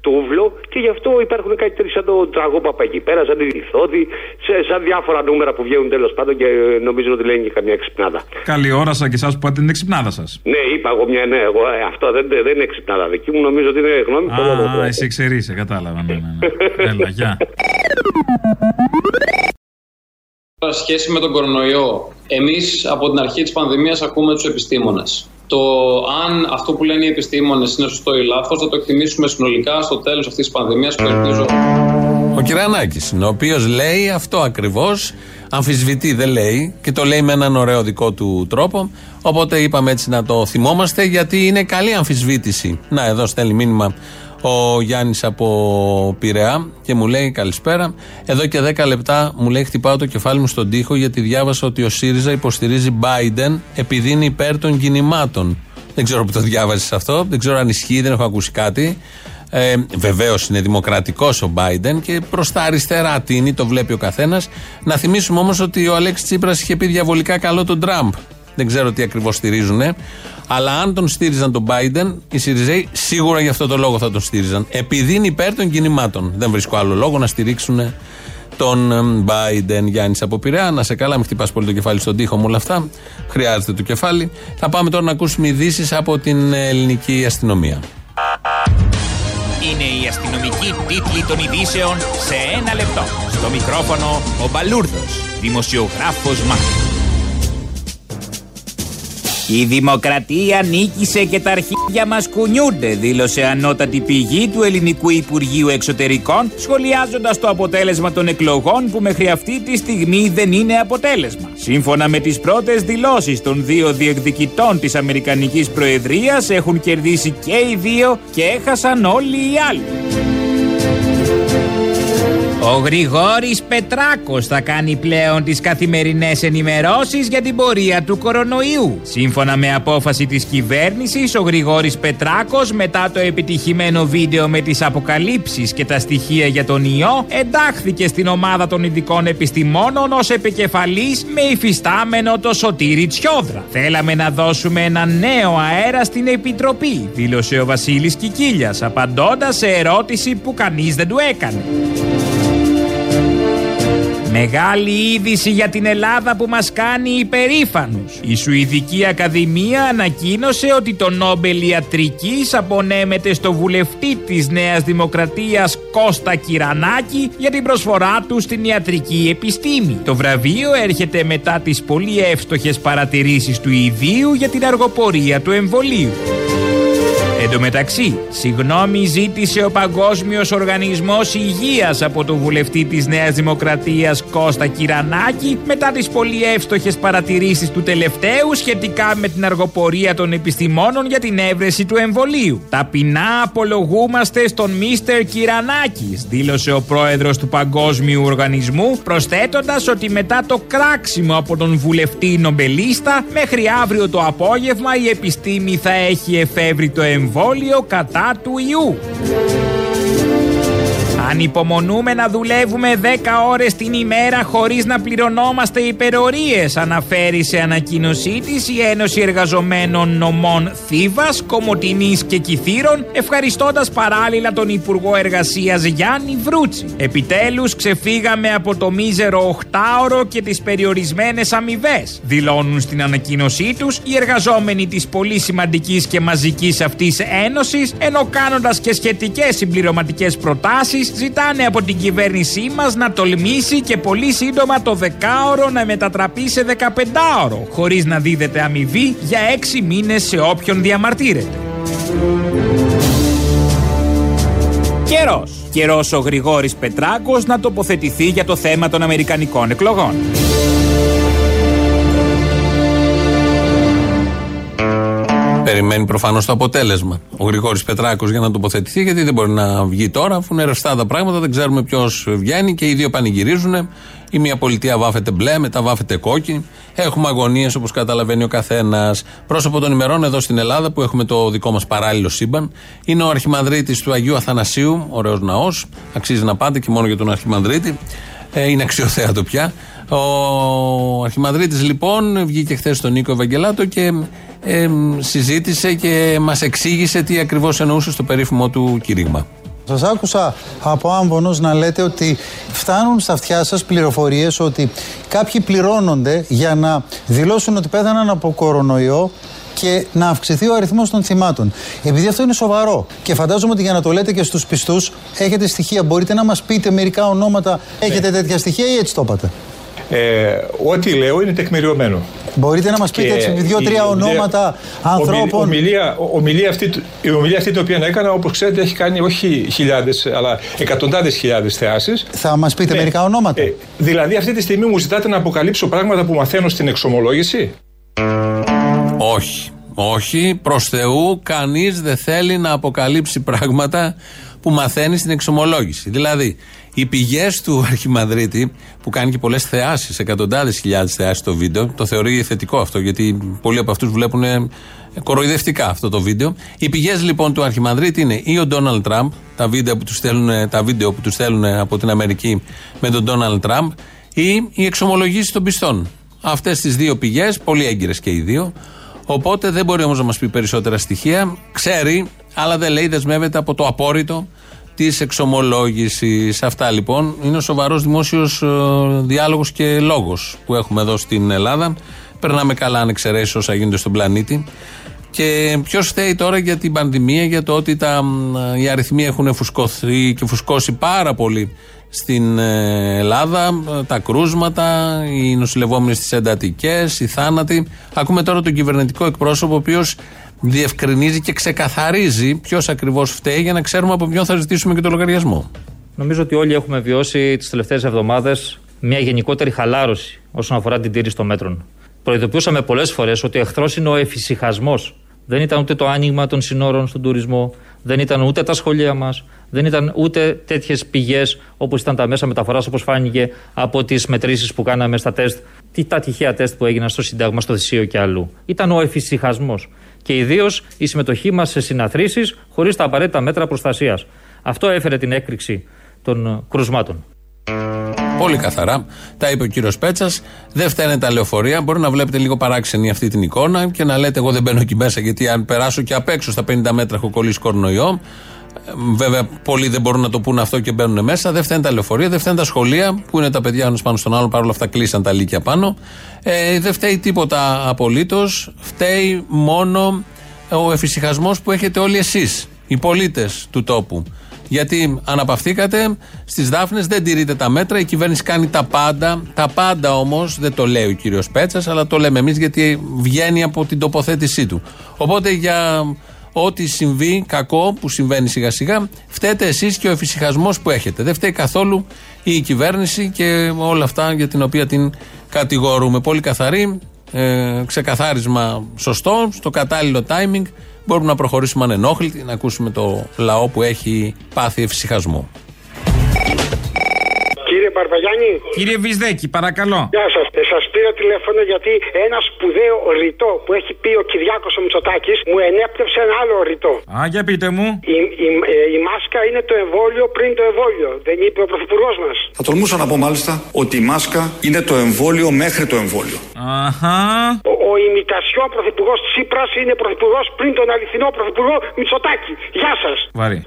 τούβλο και γι' αυτό υπάρχουν κάτι τέτοιο σαν το τραγόπαπα εκεί πέρα, σαν τη Διθόδη, σε, σαν διάφορα νούμερα που βγαίνουν τέλος πάντων και ε, νομίζω ότι λένε και καμιά ξυπνάδα. Καλή όρασα και εσάς που πάτε την εξυπνάδα σας. Ναι, είπα εγώ μια ναι, εγώ, ε, αυτό δεν, δεν είναι ξυπνάδα δική μου, νομίζω ότι είναι γνώμη του. Α, εσύ εξαιρείσαι, κατάλαβα. Ναι, ναι, ναι. <laughs> Έλα, γεια. Σε σχέση με τον κορονοϊό, εμείς από την αρχή της πανδημίας ακούμε τους επιστήμονες. Το αν αυτό που λένε οι επιστήμονες είναι σωστό ή λάθος θα το εκτιμήσουμε συνολικά στο τέλος αυτής της πανδημίας που ελπίζω Ο Κυρανάκη είναι, ο οποίος λέει αυτό ακριβώς. Αμφισβητεί, δεν λέει και το λέει με έναν ωραίο δικό του τρόπο. Οπότε είπαμε έτσι να το θυμόμαστε γιατί είναι καλή αμφισβήτηση. Να, εδώ στέλνει μήνυμα ο Γιάννης από Πειραιά και μου λέει καλησπέρα. Εδώ και 10 λεπτά μου λέει χτυπάω το κεφάλι μου στον τοίχο γιατί διάβασα ότι ο ΣΥΡΙΖΑ υποστηρίζει Biden επειδή είναι υπέρ των κινημάτων. Δεν ξέρω που το διάβασες αυτό, δεν ξέρω αν ισχύει, δεν έχω ακούσει κάτι. Ε, Βεβαίως είναι δημοκρατικός ο Biden και προς τα αριστερά τίνει, το βλέπει ο καθένας. Να θυμίσουμε όμως ότι ο Αλέξης Τσίπρας είχε πει διαβολικά καλό τον Τραμπ. Δεν ξέρω τι ακριβώς στηρίζουν. Αλλά αν τον στήριζαν τον Biden, οι Σιριζέοι σίγουρα γι' αυτό το λόγο θα τον στήριζαν. Επειδή είναι υπέρ των κινημάτων. Δεν βρίσκω άλλο λόγο να στηρίξουν τον εμ, Biden Γιάννης από Πειραιά. Να σε καλά, μην χτυπάς πολύ το κεφάλι στον τοίχο με όλα αυτά. Χρειάζεται το κεφάλι. Θα πάμε τώρα να ακούσουμε ειδήσεις από την ελληνική αστυνομία. Είναι η αστυνομική τίτλη των ειδήσεων σε ένα λεπτό. Στο μικρόφωνο ο Μπαλούρδος, δημοσιογράφος Μάρκος. Η δημοκρατία νίκησε και τα αρχίδια μας κουνιούνται, δήλωσε ανώτατη πηγή του Ελληνικού Υπουργείου Εξωτερικών, σχολιάζοντας το αποτέλεσμα των εκλογών που μέχρι αυτή τη στιγμή δεν είναι αποτέλεσμα. Σύμφωνα με τις πρώτες δηλώσεις των δύο διεκδικητών της Αμερικανικής Προεδρίας, έχουν κερδίσει και οι δύο και έχασαν όλοι οι άλλοι. Ο Γρηγόρης Πετράκος θα κάνει πλέον τις καθημερινές ενημερώσεις για την πορεία του κορονοϊού. Σύμφωνα με απόφαση της κυβέρνησης, ο Γρηγόρης Πετράκος μετά το επιτυχημένο βίντεο με τις αποκαλύψεις και τα στοιχεία για τον ιό εντάχθηκε στην ομάδα των ειδικών επιστημόνων ως επικεφαλής με υφιστάμενο το Σωτήρι Τσιόδρα. Θέλαμε να δώσουμε ένα νέο αέρα στην Επιτροπή, δήλωσε ο Βασίλης Κικίλιας, απαντώντας σε ερώτηση που κανείς δεν του έκανε. Μεγάλη είδηση για την Ελλάδα που μας κάνει υπερήφανους. Η Σουηδική Ακαδημία ανακοίνωσε ότι το Νόμπελ Ιατρικής απονέμεται στο βουλευτή της Νέας Δημοκρατίας Κώστα Κυρανάκη για την προσφορά του στην ιατρική επιστήμη. Το βραβείο έρχεται μετά τις πολύ εύστοχες παρατηρήσεις του ιδίου για την αργοπορία του εμβολίου. Εν τω μεταξύ, συγγνώμη ζήτησε ο Παγκόσμιος Οργανισμός Υγείας από τον βουλευτή της Νέας Δημοκρατίας Κώστα Κυρανάκη μετά τις πολύ εύστοχες παρατηρήσεις του τελευταίου σχετικά με την αργοπορία των επιστημόνων για την έβρεση του εμβολίου. Ταπεινά απολογούμαστε στον Μίστερ Κυρανάκη, δήλωσε ο πρόεδρος του Παγκόσμιου Οργανισμού, προσθέτοντας ότι μετά το κράξιμο από τον βουλευτή νομπελίστα, μέχρι αύριο το απόγευμα η επιστήμη θα έχει εφεύρει το εμβόλιο κατά του ιού. Ανυπομονούμε να δουλεύουμε 10 ώρες την ημέρα χωρίς να πληρωνόμαστε υπερορίες, αναφέρει σε ανακοίνωσή της η Ένωση Εργαζομένων Νομών Θήβας, Κομωτινής και Κιθήρων, ευχαριστώντας παράλληλα τον Υπουργό Εργασίας Γιάννη Βρούτσι. Επιτέλους ξεφύγαμε από το μίζερο 8ωρο και τις περιορισμένες αμοιβέ. Δηλώνουν στην ανακοίνωσή τους οι εργαζόμενοι της πολύ σημαντικής και μαζικής αυτής ένωσης, ενώ κάνοντας και σχετικές συμπληρωματικές προτάσεις ζητάνε από την κυβέρνησή μας να τολμήσει και πολύ σύντομα το δεκάωρο να μετατραπεί σε 15ωρο, χωρίς να δίδεται αμοιβή για 6 μήνες σε όποιον διαμαρτύρεται. Καιρός. Καιρός ο Γρηγόρης Πετράκος να τοποθετηθεί για το θέμα των Αμερικανικών εκλογών. Περιμένει προφανώς το αποτέλεσμα. Ο Γρηγόρης Πετράκος για να τοποθετηθεί, γιατί δεν μπορεί να βγει τώρα, αφού είναι ρευστά τα πράγματα, δεν ξέρουμε ποιος βγαίνει και οι δύο πανηγυρίζουν. Η μία πολιτεία βάφεται μπλε, μετά βάφεται κόκκινη. Έχουμε αγωνίες όπως καταλαβαίνει ο καθένας. Πρόσωπο των ημερών εδώ στην Ελλάδα που έχουμε το δικό μας παράλληλο σύμπαν είναι ο Αρχιμανδρίτης του Αγίου Αθανασίου, ωραίος ναός. Αξίζει να πάτε και μόνο για τον Αρχιμανδρίτη. Ε, είναι αξιοθέατο πια. Ο Αρχιμανδρίτης λοιπόν βγήκε χθες στον Νίκο Ευαγγελάτο και ε, συζήτησε και μας εξήγησε τι ακριβώς εννοούσε στο περίφημο του κήρυγμα. Σας άκουσα από άμβονος να λέτε ότι φτάνουν στα αυτιά σας πληροφορίες ότι κάποιοι πληρώνονται για να δηλώσουν ότι πέθαναν από κορονοϊό και να αυξηθεί ο αριθμός των θυμάτων. Επειδή αυτό είναι σοβαρό και φαντάζομαι ότι για να το λέτε και στους πιστούς έχετε στοιχεία. Μπορείτε να μας πείτε μερικά ονόματα. Έχετε τέτοια στοιχεία ή έτσι το είπατε; Ε, ό,τι λέω είναι τεκμηριωμένο. Μπορείτε να μας πείτε Και έτσι δύο-τρία η ομιλία- ονόματα ανθρώπων. ομιλία, ο- ομιλία αυτή, η ομιλία αυτή την οποία έκανα, όπως ξέρετε, έχει κάνει όχι χιλιάδες, αλλά εκατοντάδες χιλιάδες θεάσεις. Θα μας πείτε μερικά ονόματα. Ε, δηλαδή αυτή τη στιγμή μου ζητάτε να αποκαλύψω πράγματα που μαθαίνω στην εξομολόγηση; Όχι. Όχι, προς Θεού, κανείς δεν θέλει να αποκαλύψει πράγματα που μαθαίνει στην εξομολόγηση. Δηλαδή, οι πηγές του Αρχιμανδρίτη, που κάνει και πολλές θεάσεις, εκατοντάδες χιλιάδες θεάσεις στο βίντεο, το θεωρεί θετικό αυτό, γιατί πολλοί από αυτούς βλέπουν ε, κοροϊδευτικά αυτό το βίντεο. Οι πηγές λοιπόν του Αρχιμανδρίτη είναι ή ο Ντόναλντ Τραμπ, τα βίντεο που τους στέλνουν, τα βίντεο που τους στέλνουν από την Αμερική με τον Ντόναλντ Τραμπ, ή οι εξομολογήσει των πιστών. Αυτές τις δύο πηγές, πολύ έγκυρες και οι δύο. Οπότε δεν μπορεί όμως να μας πει περισσότερα στοιχεία. Ξέρει, αλλά δεν λέει, δεσμεύεται από το απόρριτο της εξομολόγησης. Αυτά λοιπόν είναι ο σοβαρός δημόσιος διάλογος και λόγος που έχουμε εδώ στην Ελλάδα. Περνάμε καλά αν εξαιρέσεις όσα γίνονται στον πλανήτη. Και ποιος φταίει τώρα για την πανδημία, για το ότι τα, μ, οι αριθμοί έχουν φουσκωθεί και φουσκώσει πάρα πολύ στην ε, Ελλάδα, ε, τα κρούσματα, οι νοσηλευόμενοι στις εντατικές, οι θάνατοι. Ακούμε τώρα τον κυβερνητικό εκπρόσωπο, ο οποίος διευκρινίζει και ξεκαθαρίζει ποιος ακριβώς φταίει για να ξέρουμε από ποιον θα ζητήσουμε και το λογαριασμό. Νομίζω ότι όλοι έχουμε βιώσει τις τελευταίες εβδομάδες μια γενικότερη χαλάρωση όσον αφορά την τήρηση των μέτρων. Προειδοποιούσαμε πολλές φορές ότι ο εχθρός είναι ο εφησυχασμός. Δεν ήταν ούτε το άνοιγμα των συνόρων στον τουρισμό, δεν ήταν ούτε τα σχολεία μας, δεν ήταν ούτε τέτοιες πηγές όπως ήταν τα μέσα μεταφοράς, όπως φάνηκε από τις μετρήσεις που κάναμε στα τεστ, τι τα τυχαία τεστ που έγιναν στο Σύνταγμα, στο Θησίο και αλλού. Ήταν ο εφησυχασμός. Και ιδίως η συμμετοχή μας σε συναθρήσεις χωρίς τα απαραίτητα μέτρα προστασίας. Αυτό έφερε την έκρηξη των ε, κρουσμάτων. Πολύ καθαρά. Τα είπε ο κύριος Πέτσας. Δεν φταίνε τα λεωφορεία. Μπορεί να βλέπετε λίγο παράξενη αυτή την εικόνα και να λέτε: Εγώ δεν μπαίνω εκεί μέσα γιατί αν περάσω και απ' έξω στα 50 μέτρα έχω κολλήσει κορονοϊό. Ε, Βέβαια, πολλοί δεν μπορούν να το πούνε αυτό και μπαίνουν μέσα. Δεν φταίνουν τα λεωφορεία, δεν φταίνουν τα σχολεία που είναι τα παιδιά ένας πάνω στον άλλο. Παρ' όλα αυτά κλείσαν τα λύκεια πάνω. Ε, δεν φταίει τίποτα απολύτως. Φταίει μόνο ο εφησυχασμός που έχετε όλοι εσείς, οι πολίτες του τόπου. Γιατί αναπαυθήκατε στις Δάφνες, δεν τηρείτε τα μέτρα, η κυβέρνηση κάνει τα πάντα. Τα πάντα όμως δεν το λέει ο κύριος Πέτσας, αλλά το λέμε εμείς γιατί βγαίνει από την τοποθέτησή του. Οπότε για ό,τι συμβεί κακό που συμβαίνει σιγά σιγά, φταίτε εσείς και ο εφησυχασμός που έχετε. Δεν φταίει καθόλου η κυβέρνηση και όλα αυτά για την οποία την κατηγορούμε. Πολύ καθαρή, ε, ξεκαθάρισμα σωστό, στο κατάλληλο timing. Μπορούμε να προχωρήσουμε ανενόχλητοι, να ακούσουμε το λαό που έχει πάθει εφησυχασμό. Κύριε Μπαρβαγιάννη. Κύριε Βυσδέκη, παρακαλώ. Γεια σας. Ε, σας πήρα τηλέφωνο γιατί ένας σπουδαίο ρητό που έχει πει ο Κυριάκος ο Μητσοτάκης μου ενέπνευσε ένα άλλο ρητό. Α, για πείτε μου. Η, η, ε, η μάσκα είναι το εμβόλιο πριν το εμβόλιο. Δεν είπε ο Πρωθυπουργός μας. Θα τολμούσα να πω μάλιστα ότι η μάσκα είναι το εμβόλιο μέχρι το εμβόλιο. Αχα. Ο, ο ημιτασιόν Πρωθυπουργός Τσίπρας είναι Πρωθυπουργός πριν τον αληθινό Πρωθυπουργό Μητσοτάκη. Γεια σας. Βαρύ.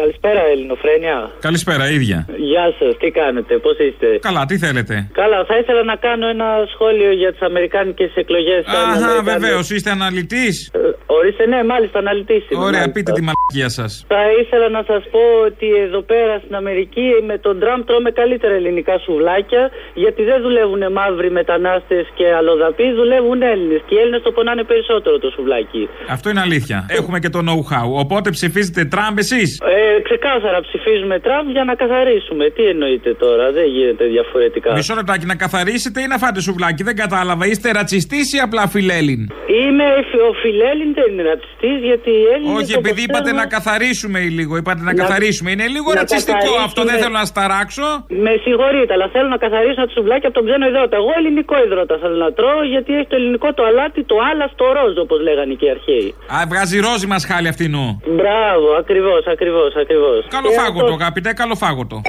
Καλησπέρα, Ελληνοφρένια. Καλησπέρα, ίδια. Γεια σας, τι κάνετε, πώς είστε; Καλά, τι θέλετε; Καλά, θα ήθελα να κάνω ένα σχόλιο για τις Αμερικάνικες εκλογές. Αχα, βεβαίως, είστε αναλυτής; ορίστε, ναι, μάλιστα, αναλυτής. Ωραία, πείτε τη μαλακία σας. Θα ήθελα να σας πω ότι εδώ πέρα στην Αμερική με τον Τραμπ τρώμε καλύτερα ελληνικά σουβλάκια γιατί δεν δουλεύουν μαύροι μετανάστες και αλλοδαποί, δουλεύουν Έλληνες. Και οι Έλληνες το πονάνε περισσότερο το σουβλάκι. Αυτό είναι αλήθεια. Έχουμε και το know-how. Οπότε ψηφίζετε Τραμπ εσείς; Ε, ξεκάθαρα ψηφίζουμε Τραμπ για να καθαρίσουμε. Τι εννοείτε τώρα, δεν γίνεται διαφορετικά. Μισό λεπτάκι να καθαρίσετε ή να φάτε σουβλάκι. Δεν κατάλαβα. Είστε ρατσιστής ή απλά φιλέλλην; Είμαι φι- ο φιλέλλην, δεν είναι ρατσιστής γιατί οι Έλληνες Όχι, όπως επειδή είπατε ξέρουμε- να καθαρίσουμε ή λίγο. Είπατε να, Να- καθαρίσουμε. Είναι λίγο να ρατσιστικό καθαρίσουμε- αυτό. Δεν θέλω να σταράξω. Με συγχωρείτε, αλλά θέλω να καθαρίσω το σουβλάκι από τον ξένο υδρότα. Εγώ ελληνικό υδρότα θέλω να τρώω γιατί έχει το ελληνικό το αλάτι, το άλλα στο ροζ, όπως λέγανε και οι αρχαίοι. Α, βγάζει ρόζι μα χάλη αυτινού. Μπράβο, ακριβώς, ακριβώς, ακριβώς. Καλοφάγωτο, αγαπητέ, καλοφάγωτο.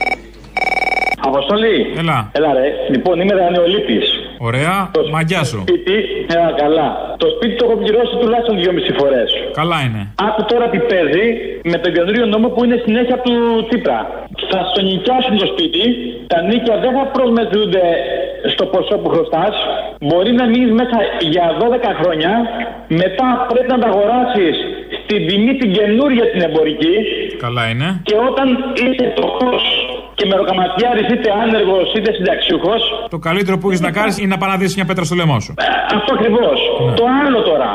Αποστολή. Έλα. Έλα ρε. Λοιπόν, είμαι δανειολήπτη. Ωραία, μαγιά σου. Σπίτι, έλα καλά. Το σπίτι το έχω πληρώσει τουλάχιστον δυόμιση φορές. Καλά είναι. Άκου τώρα τι παίζει με τον καινούριο νόμο που είναι συνέχεια του Τσίπρα. Θα στο νοικιάσουν το σπίτι, τα νίκια δεν θα προσμετρούνται στο ποσό που χρωστάς. Μπορεί να μείνεις μέσα για 12 χρόνια. Μετά πρέπει να τα αγοράσεις στην τιμή την καινούρια την εμπορική. Καλά είναι. Και όταν είσαι φτωχός και μεροκαματιάρης, είτε άνεργος είτε συνταξιούχος, Το καλύτερο που έχεις να κάνεις είναι να παναδίσει μια πέτρα στο λαιμό σου. αυτό ακριβώς. Το άλλο τώρα.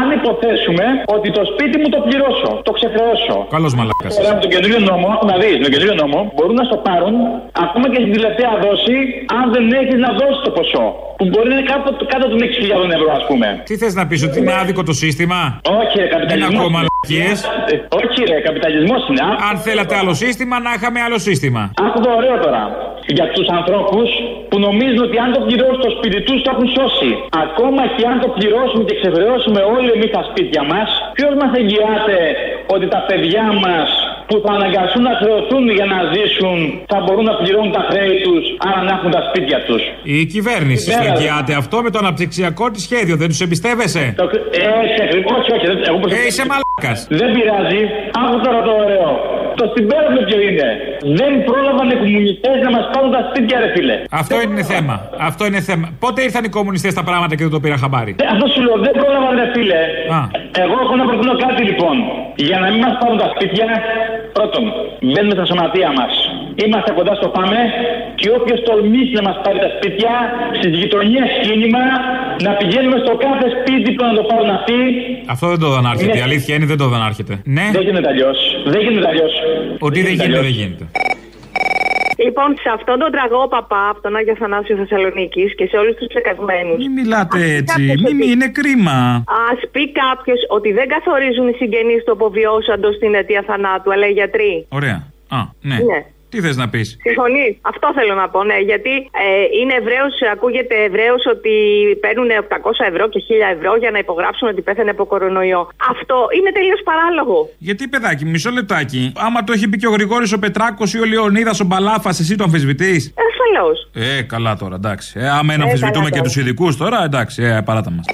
Αν υποθέσουμε ότι το σπίτι μου το πληρώσω, το ξεχρεώσω. Καλός μαλάκας. Τώρα με τον καινούριο νόμο, να δεις, με τον καινούριο νόμο μπορούν να στο πάρουν ακόμα και στην τελευταία δόση, αν δεν έχεις να δώσεις το ποσό. Που μπορεί να είναι κάτω, κάτω των 6.000 ευρώ, ας πούμε. Τι θες να πεις, ότι είναι άδικο το σύστημα; Όχι, ρε, Δεν καπιταλισμός. ακούω μαλακίε. Όχι, ρε, καπιταλισμός είναι. Αν θέλατε άλλο σύστημα, να είχαμε άλλο σύστημα. Άκου το ωραίο τώρα. Για τους ανθρώπους που νομίζουν ότι αν το πληρώσουν το σπίτι τους το έχουν σώσει. Ακόμα και αν το πληρώσουμε και ξεχρεώσουμε όλοι εμείς τα σπίτια μας, ποιος μας εγγυάται ότι τα παιδιά μας που θα αναγκαστούν να χρεωθούν για να ζήσουν θα μπορούν να πληρώνουν τα χρέη τους, άρα να έχουν τα σπίτια τους. Η κυβέρνηση Βέβαια. το εγγυάται αυτό με το αναπτυξιακό της σχέδιο. Δεν τους εμπιστεύεσαι; Έτσι ακριβώς, όχι, όχι. δεν- Εγώ Ε, είσαι μαλάκας. Δεν πειράζει. Άκου τώρα το ωραίο. Το συμπέρασμα ποιο είναι; Δεν πρόλαβαν οι κομμουνιστές να μας πάρουν τα σπίτια, ρε φίλε. Αυτό είναι θέμα. Αυτό είναι θέμα. Πότε ήρθαν οι κομμουνιστές τα πράγματα και δεν το πήρα χαμπάρι; Ε, Αυτό σου λέω, δεν πρόλαβαν, ρε φίλε. Α. Εγώ έχω να προτείνω κάτι λοιπόν. Για να μην μας πάρουν τα σπίτια, πρώτον, μπαίνουμε στα σωματεία μας. Είμαστε κοντά στο πάμε και όποιος τολμήσει να μας πάρει τα σπίτια, στις γειτονιές κίνημα, να πηγαίνουμε στο κάθε σπίτι που να το πάρουν αυτοί. Αυτό δεν το δανάρχεται. Ναι. Η αλήθεια είναι δεν το δανάρχεται. Ναι. Δεν γίνεται αλλιώς. Δεν γίνεται αλλιώς. Ότι δεν γίνεται, δεν γίνεται. Λοιπόν, σε αυτόν τον τραγό παπά από τον Άγιο Θανάσιο Θεσσαλονίκης και σε όλους τους ψεκασμένου. Μην μιλάτε έτσι. Μην μη, είναι κρίμα. Α πει κάποιος ότι δεν καθορίζουν οι συγγενείς του αποβιώσαντο την αιτία θανάτου, αλλά οι γιατροί. Ωραία. Α, ναι. Ναι. Τι θες να πεις; Συμφωνεί. Αυτό θέλω να πω, ναι. Γιατί ε, είναι Εβραίο, ακούγεται Εβραίο ότι παίρνουν 800 ευρώ και 1000 ευρώ για να υπογράψουν ότι πέθανε από κορονοϊό. Αυτό είναι τελείως παράλογο. Γιατί, παιδάκι, μισό λεπτάκι. Άμα το έχει πει και ο Γρηγόρης ο Πετράκος ή ο Λεωνίδας ο Μπαλάφας, εσύ το αμφισβητείς; Ασφαλώς. Ε, καλά τώρα, εντάξει. Ε, άμα Ε, να αμφισβητούμε καλά και τώρα. του ειδικούς τώρα, εντάξει, ε, παράτα μας.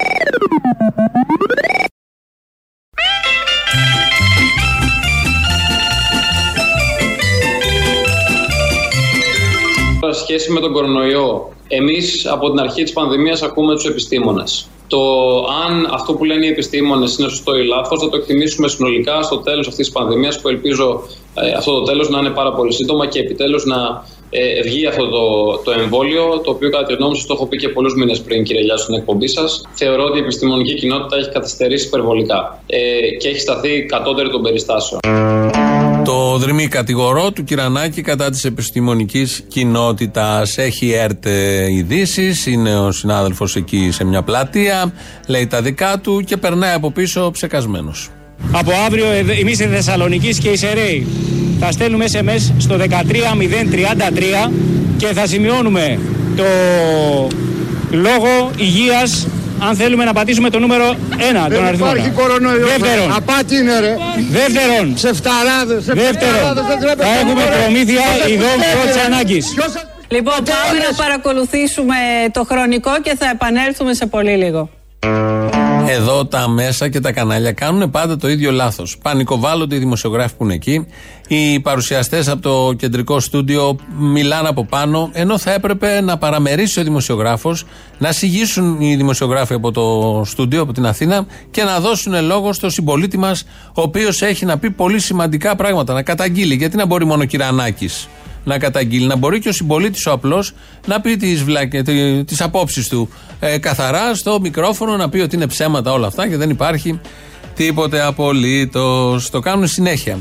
Σχέση με τον κορονοϊό, εμείς από την αρχή της πανδημίας ακούμε τους επιστήμονες. Το αν αυτό που λένε οι επιστήμονες είναι σωστό ή λάθος, θα το εκτιμήσουμε συνολικά στο τέλος αυτής της πανδημίας, που ελπίζω ε, αυτό το τέλος να είναι πάρα πολύ σύντομα και επιτέλους να ε, βγει αυτό το, το εμβόλιο, το οποίο κατά τη γνώμη σας το έχω πει και πολλούς μήνες πριν, κύριε Λιάσου, στην εκπομπή σας. Θεωρώ ότι η επιστημονική κοινότητα έχει καθυστερήσει υπερβολικά ε, και έχει σταθεί κατώτερη των περιστάσεων. Το δρυμή κατηγορό του Κυρανάκη κατά της επιστημονικής κοινότητας. Έχει ΕΡΤ ειδήσεις, είναι ο συνάδελφος εκεί σε μια πλατεία, λέει τα δικά του και περνάει από πίσω ψεκασμένος. Από αύριο εμείς στη Θεσσαλονίκης και οι Σεραίοι θα στέλνουμε SMS στο 13033 και θα σημειώνουμε το λόγο υγείας αν θέλουμε να πατήσουμε το νούμερο 1 τον αριθμό. υπάρχει κορονοϊός. Δεύτερον, Απάτη είναι ρε. δεύτερον, Σε φταράδες, σε δεύτερον, φταράδες, δεν τρέπεται θα έχουμε κανένα, ρε. προμήθεια Ποιος σας ειδών πιστεύει, πρώτης ρε. ανάγκης. Ποιος σας- Λοιπόν, πάμε να παρακολουθήσουμε το χρονικό και θα επανέλθουμε σε πολύ λίγο. Εδώ τα μέσα και τα κανάλια κάνουν πάντα το ίδιο λάθος. Πανικοβάλλονται οι δημοσιογράφοι που είναι εκεί. Οι παρουσιαστές από το κεντρικό στούντιο μιλάνε από πάνω, ενώ θα έπρεπε να παραμερίσει ο δημοσιογράφος, να συγγύσουν οι δημοσιογράφοι από το στούντιο, από την Αθήνα και να δώσουν λόγο στο συμπολίτη μας, ο οποίος έχει να πει πολύ σημαντικά πράγματα, να καταγγείλει. Γιατί να μπορεί μόνο ο Κυρανάκης να καταγγείλει. Να μπορεί και ο συμπολίτης ο απλός να πει τις τις απόψεις του ε, καθαρά στο μικρόφωνο, να πει ότι είναι ψέματα όλα αυτά και δεν υπάρχει τίποτε απολύτως. Το κάνουν συνέχεια.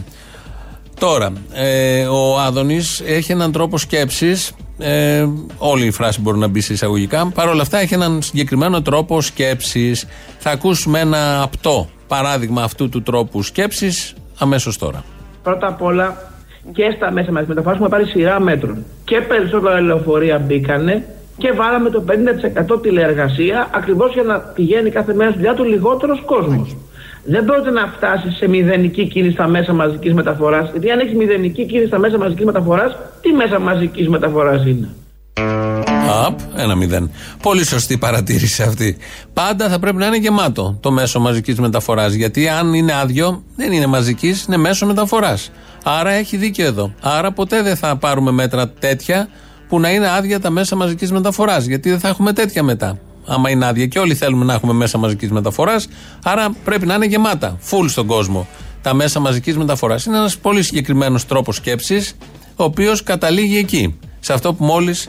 Τώρα, ε, ο Άδωνης έχει έναν τρόπο σκέψης. Ε, όλη η φράση μπορεί να μπει σε εισαγωγικά. Παρ' όλα αυτά, έχει έναν συγκεκριμένο τρόπο σκέψης. Θα ακούσουμε ένα απτό παράδειγμα αυτού του τρόπου σκέψης αμέσως τώρα. Πρώτα απ' όλα και στα μέσα μας μεταφοράς έχουμε πάρει σειρά μέτρων. Και περισσότερα λεωφορεία μπήκανε και βάλαμε το 50% τηλεεργασία ακριβώς για να πηγαίνει κάθε μέρα στη δουλειά του λιγότερος κόσμος. Δεν πρόκειται να φτάσει σε μηδενική κίνηση στα μέσα μαζικής μεταφοράς, γιατί αν έχεις μηδενική κίνηση στα μέσα μαζικής μεταφοράς, τι μέσα μαζικής μεταφοράς είναι. Απ, ένα μηδέν. Πολύ σωστή παρατήρηση αυτή. Πάντα θα πρέπει να είναι γεμάτο το μέσο μαζικής μεταφοράς. Γιατί αν είναι άδειο, δεν είναι μαζικής, είναι μέσο μεταφοράς. Άρα έχει δίκιο εδώ. Άρα ποτέ δεν θα πάρουμε μέτρα τέτοια που να είναι άδεια τα μέσα μαζικής μεταφοράς. Γιατί δεν θα έχουμε τέτοια μετά. Άμα είναι άδεια και όλοι θέλουμε να έχουμε μέσα μαζικής μεταφοράς, άρα πρέπει να είναι γεμάτα, full στον κόσμο. Τα μέσα μαζικής μεταφοράς. Είναι ένας πολύ συγκεκριμένος τρόπος σκέψης, ο οποίος καταλήγει εκεί. Σε αυτό που μόλις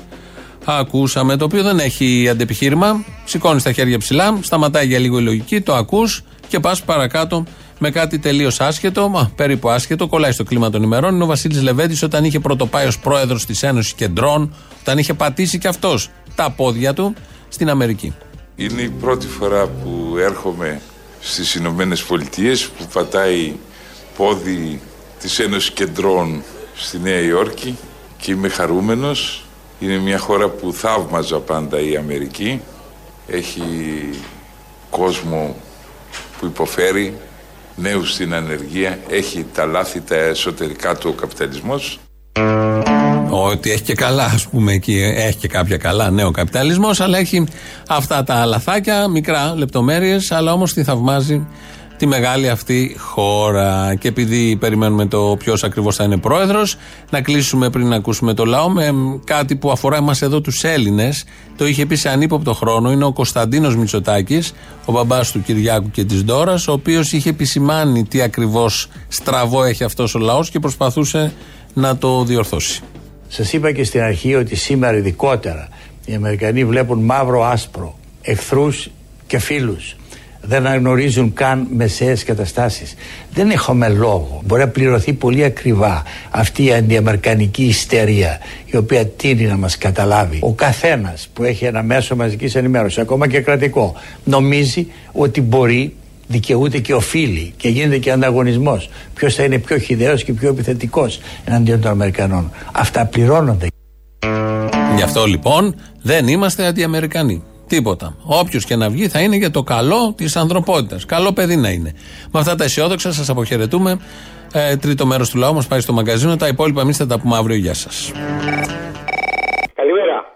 ακούσαμε, το οποίο δεν έχει αντεπιχείρημα. Σηκώνεις τα χέρια ψηλά, σταματάει για λίγο η λογική, το ακούς και πας παρακάτω με κάτι τελείως άσχετο, μα, περίπου άσχετο, κολλάει στο κλίμα των ημερών. Είναι ο Βασίλης Λεβέντης όταν είχε πρωτοπάει ως πρόεδρος της Ένωσης Κεντρών, όταν είχε πατήσει κι αυτός τα πόδια του στην Αμερική. Είναι η πρώτη φορά που έρχομαι στις Ηνωμένες Πολιτείες που πατάει πόδι της Ένωσης Κεντρών στη Νέα Υόρκη και είμαι χαρούμενος. Είναι μια χώρα που θαύμαζα πάντα η Αμερική. Έχει κόσμο που υποφέρει, νέους στην ανεργία, έχει τα λάθη τα εσωτερικά του ο καπιταλισμός. Ότι έχει και καλά, ας πούμε, εκεί έχει και κάποια καλά. Ναι, ο καπιταλισμός, αλλά έχει αυτά τα λαθάκια, μικρά λεπτομέρειες, αλλά όμως τη θαυμάζει τη μεγάλη αυτή χώρα. Και επειδή περιμένουμε το ποιος ακριβώς θα είναι πρόεδρος, να κλείσουμε πριν να ακούσουμε το λαό με κάτι που αφορά εμάς εδώ τους Έλληνες. Το είχε πει σε ανύποπτο χρόνο. Είναι ο Κωνσταντίνος Μητσοτάκης, ο μπαμπάς του Κυριάκου και της Ντόρας, ο οποίος είχε επισημάνει τι ακριβώς στραβό έχει αυτός ο λαός και προσπαθούσε να το διορθώσει. Σας είπα και στην αρχή ότι σήμερα ειδικότερα οι Αμερικανοί βλέπουν μαύρο άσπρο, εχθρούς και φίλους. Δεν αναγνωρίζουν καν μεσαίες καταστάσεις. Δεν έχουμε λόγο. Μπορεί να πληρωθεί πολύ ακριβά αυτή η αντιαμερικανική ιστερία η οποία τίνει να μας καταλάβει. Ο καθένας που έχει ένα μέσο μαζικής ενημέρωσης, ακόμα και κρατικό, νομίζει ότι μπορεί δικαιούται και οφείλει και γίνεται και ανταγωνισμός. Ποιος θα είναι πιο χιδαίο και πιο επιθετικός εναντίον των Αμερικανών. Αυτά πληρώνονται. Γι' αυτό λοιπόν δεν είμαστε αντιαμερικανοί. Τίποτα. Όποιος και να βγει θα είναι για το καλό της ανθρωπότητας. Καλό παιδί να είναι. Με αυτά τα αισιόδοξα σας αποχαιρετούμε. Ε, τρίτο μέρος του λαού μας πάει στο μαγκαζίνο. Τα υπόλοιπα εμείς θα τα πούμε αύριο. Γεια σας.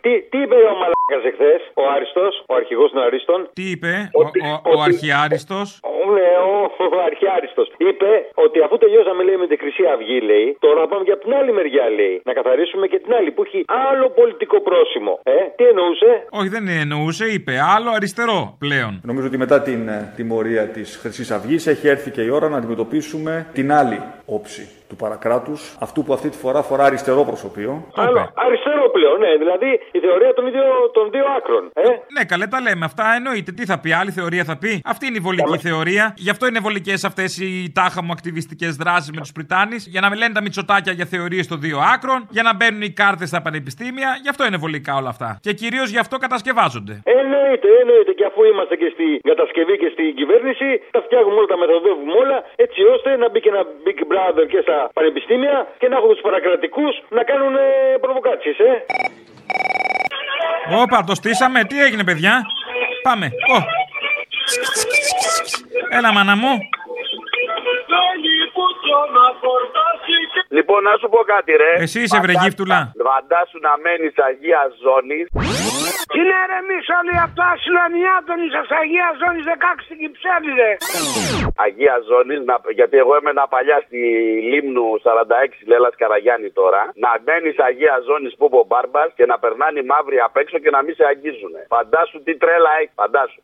Καλημέρα. Τι, τι είπε ο εχθές, ο Άριστος, ο αρχηγός των Αρίστων; Τι είπε ο, ο, ο Αρχιάριστος; Ναι, ο, ο Αρχιάριστος. Είπε ότι αφού τελειώσαμε, λέει, με τη Χρυσή Αυγή, λέει, τώρα πάμε για την άλλη μεριά, λέει. Να καθαρίσουμε και την άλλη που έχει άλλο πολιτικό πρόσημο. Ε, τι εννοούσε; Όχι δεν εννοούσε, είπε άλλο αριστερό πλέον. Νομίζω ότι μετά την ε, τιμωρία της Χρυσής Αυγής έχει έρθει και η ώρα να αντιμετωπίσουμε την άλλη όψη του παρακράτους, αυτού που αυτή τη φορά φορά αριστερό προσωπείο. Άλλο, αριστερό πλέον, ναι. Δηλαδή η θεωρία των, ίδιο, των δύο άκρων. Ε. Ναι, καλέ τα λέμε. Αυτά εννοείται. Τι θα πει, άλλη θεωρία θα πει. Αυτή είναι η βολική θεωρία. Γι' αυτό είναι βολικές αυτές οι τάχα μου ακτιβιστικές δράσεις με τους Πριτάνης. Για να μιλάνε τα μυτσοτάκια για θεωρίες των δύο άκρων. Για να μπαίνουν οι κάρτες στα πανεπιστήμια. Γι' αυτό είναι βολικά όλα αυτά. Και κυρίως γι' αυτό κατασκευάζονται. Εννοείται, εννοείται. Και αφού είμαστε και στην κατασκευή και στην κυβέρνηση, τα φτιάχνουμε όλα, τα μεθοδεύουμε όλα, έτσι ώστε να μπει και ένα Big Brother και στα πανεπιστήμια και να έχουν τους παρακρατικούς να κάνουν προβοκάτσιες, ε. Όπα, το στήσαμε. Τι έγινε, παιδιά; Πάμε. Ω. Έλα, μάνα μου. Λοιπόν, να σου πω κάτι, ρε. Εσύ είσαι βρεγύφτουλα. Φαντάσου να μένεις Αγία Ζώνης. Είναι ρε εμείς όλοι από το άσυλο ενιάτονης της Αγίας Ζώνης 16 στην Κυψέλη ρε. Αγία Ζώνης, γιατί εγώ έμενα παλιά στη Λίμνου 46 Λέλα Καραγιάννη τώρα. Να μένεις Αγία Ζώνης που είπε ο Μπάρμπας και να περνάνε οι μαύροι απ' έξω και να μην σε αγγίζουν. Φαντάσου τι τρέλα έχει, φαντάσου.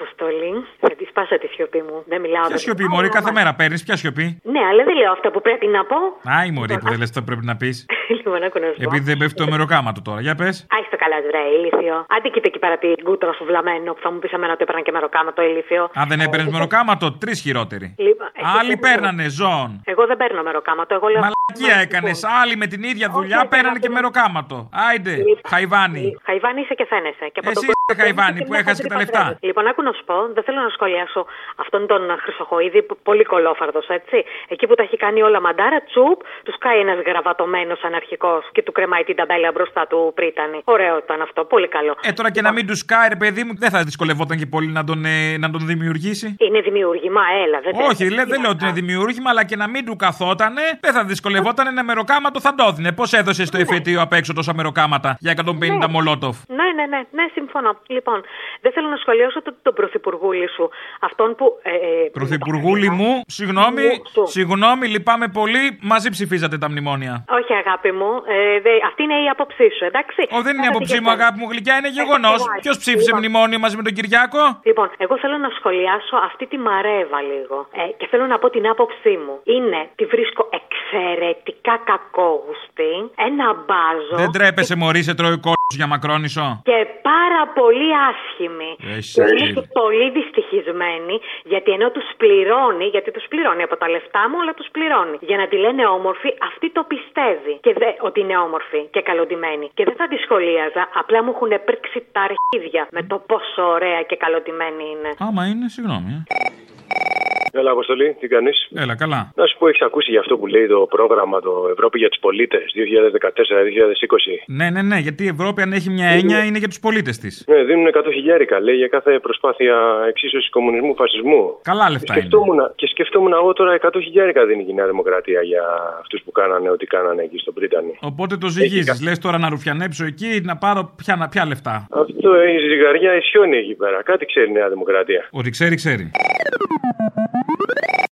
Αποστολή, θα τη σπάσα τη σιωπή μου. Δεν μιλάω. Ποια σιωπή, Μωρή, κάθε μέρα παίρνει. Ποια σιωπή. Ναι, αλλά δεν λέω αυτά που πρέπει να πω. Α, η Μωρή που δεν λε αυτό που πρέπει να πει. λοιπόν, άκου να σου πω. Επειδή δεν πέφτει το μεροκάματο τώρα. Για πε. Άι το καλά, βρε, ηλίθιο. Άντε κοίτα εκεί πέρα την κούτρα σου βλαμμένο που θα μου πει εμένα ότι έπαιρνα και μεροκάματο, ηλίθιο. Αν δεν έπαιρνε μεροκάματο, τρει χειρότεροι. Λοιπόν, Άλλοι παίρνανε ζώων. Εγώ δεν παίρνω μεροκάματο. Εγώ λέω. Μαλακία έκανε. Άλλοι με την ίδια δουλειά παίρνανε και μεροκάματο. Άιντε, Χαϊβάνι. Χαϊβάνι είσαι και φαίνεσαι. Και από Εσύ τον είσαι Χαϊβάνι που έχασε και τα λεφτά. Λοιπόν, άκου να σου πω, δεν θέλω να σχολιάσω αυτόν τον Χρυσοχοίδη, που- πολύ κολόφαρδος, έτσι. Εκεί που τα έχει κάνει όλα μαντάρα, τσουπ, του κάει ένας γραβατωμένος αναρχικός και του κρεμάει την ταμπέλα μπροστά του πρίτανη. Ωραίο ήταν αυτό, πολύ καλό. Ε, τώρα και να μην τους κάει, ρε παιδί μου, δεν θα δυσκολευόταν και πολύ να τον, ε, να τον δημιουργήσει. Είναι δημιουργήμα, έλα, δεν Όχι, λέ, δεν λέω ότι είναι δημιούργημα, αλλά και να μην του καθότανε, δεν θα δυσκολευόταν ένα μεροκάματο, θα το έδινε. Πώς έδωσε στο εφετείο απ' έξω τόσα μεροκάματα για 150 μολότοφ; Ναι, ναι, ναι, ναι, συμφωνώ. Λοιπόν, δεν θέλω να σχολιάσω τον, τον πρωθυπουργούλη σου. Αυτόν που. Ε, ε, Πρωθυπουργούλη μου, συγγνώμη, συγγνώμη, λυπάμαι πολύ, μαζί ψηφίζατε τα μνημόνια. όχι, αγάπη μου, ε, δε, αυτή είναι η άποψή σου, εντάξει. Ω, δεν είναι η άποψή μου, αγάπη μου γλυκιά, είναι γεγονός. Ποιος ψήφισε μνημόνιο μαζί με τον Κυριάκο; Λοιπόν, εγώ θέλω να σχολιάσω αυτή τη μαρέβα λίγο. Ε, και θέλω να πω την άποψή μου. Είναι, τη βρίσκω εξαιρετικά κακόγουστη. Ένα μπάζο. Δεν τρέπεσαι, Μωρή, σε τρώει κόλος για μακρόνισο. Και πάρα πολύ άσχημη. Εσύ. Και είναι και πολύ δυστυχισμένη γιατί ενώ τους πληρώνει, γιατί τους πληρώνει από τα λεφτά μου, αλλά τους πληρώνει. Για να τη λένε όμορφη, αυτή το πιστεύει και δε, ότι είναι όμορφη και καλοντημένη. Και δεν θα τη σχολίαζα, απλά μου έχουν πρίξει τα αρχίδια με το πόσο ωραία και καλοντημένη είναι. Άμα είναι, συγγνώμη. ε. Έλα, Αποστολή, τι κάνεις; Έλα, καλά. Να σου πω, έχεις ακούσει για αυτό που λέει το πρόγραμμα το Ευρώπη για τους πολίτες 2014-2020. Ναι, ναι, ναι, γιατί η Ευρώπη, αν έχει μια έννοια, είναι για τους πολίτες της. Ναι, δίνουν 100 χιλιάρικα, λέει, για κάθε προσπάθεια εξίσωσης κομμουνισμού φασισμού. Καλά λεφτά είναι. Σκεφτόμουν, και σκεφτόμουν εγώ τώρα 100 χιλιάρικα δίνει η Νέα Δημοκρατία για αυτούς που κάνανε ό,τι κάνανε εκεί στον Πρίτανη. Οπότε το ζυγίζεις. Λες τώρα να ρουφιανέψω εκεί, να πάρω ποια, ποια λεφτά. Αυτό η ζυγαριά ισιώνει εκεί πέρα. Κάτι ξέρει η Νέα Δημοκρατία. Ότι ξέρει, ξέρει. Thank you.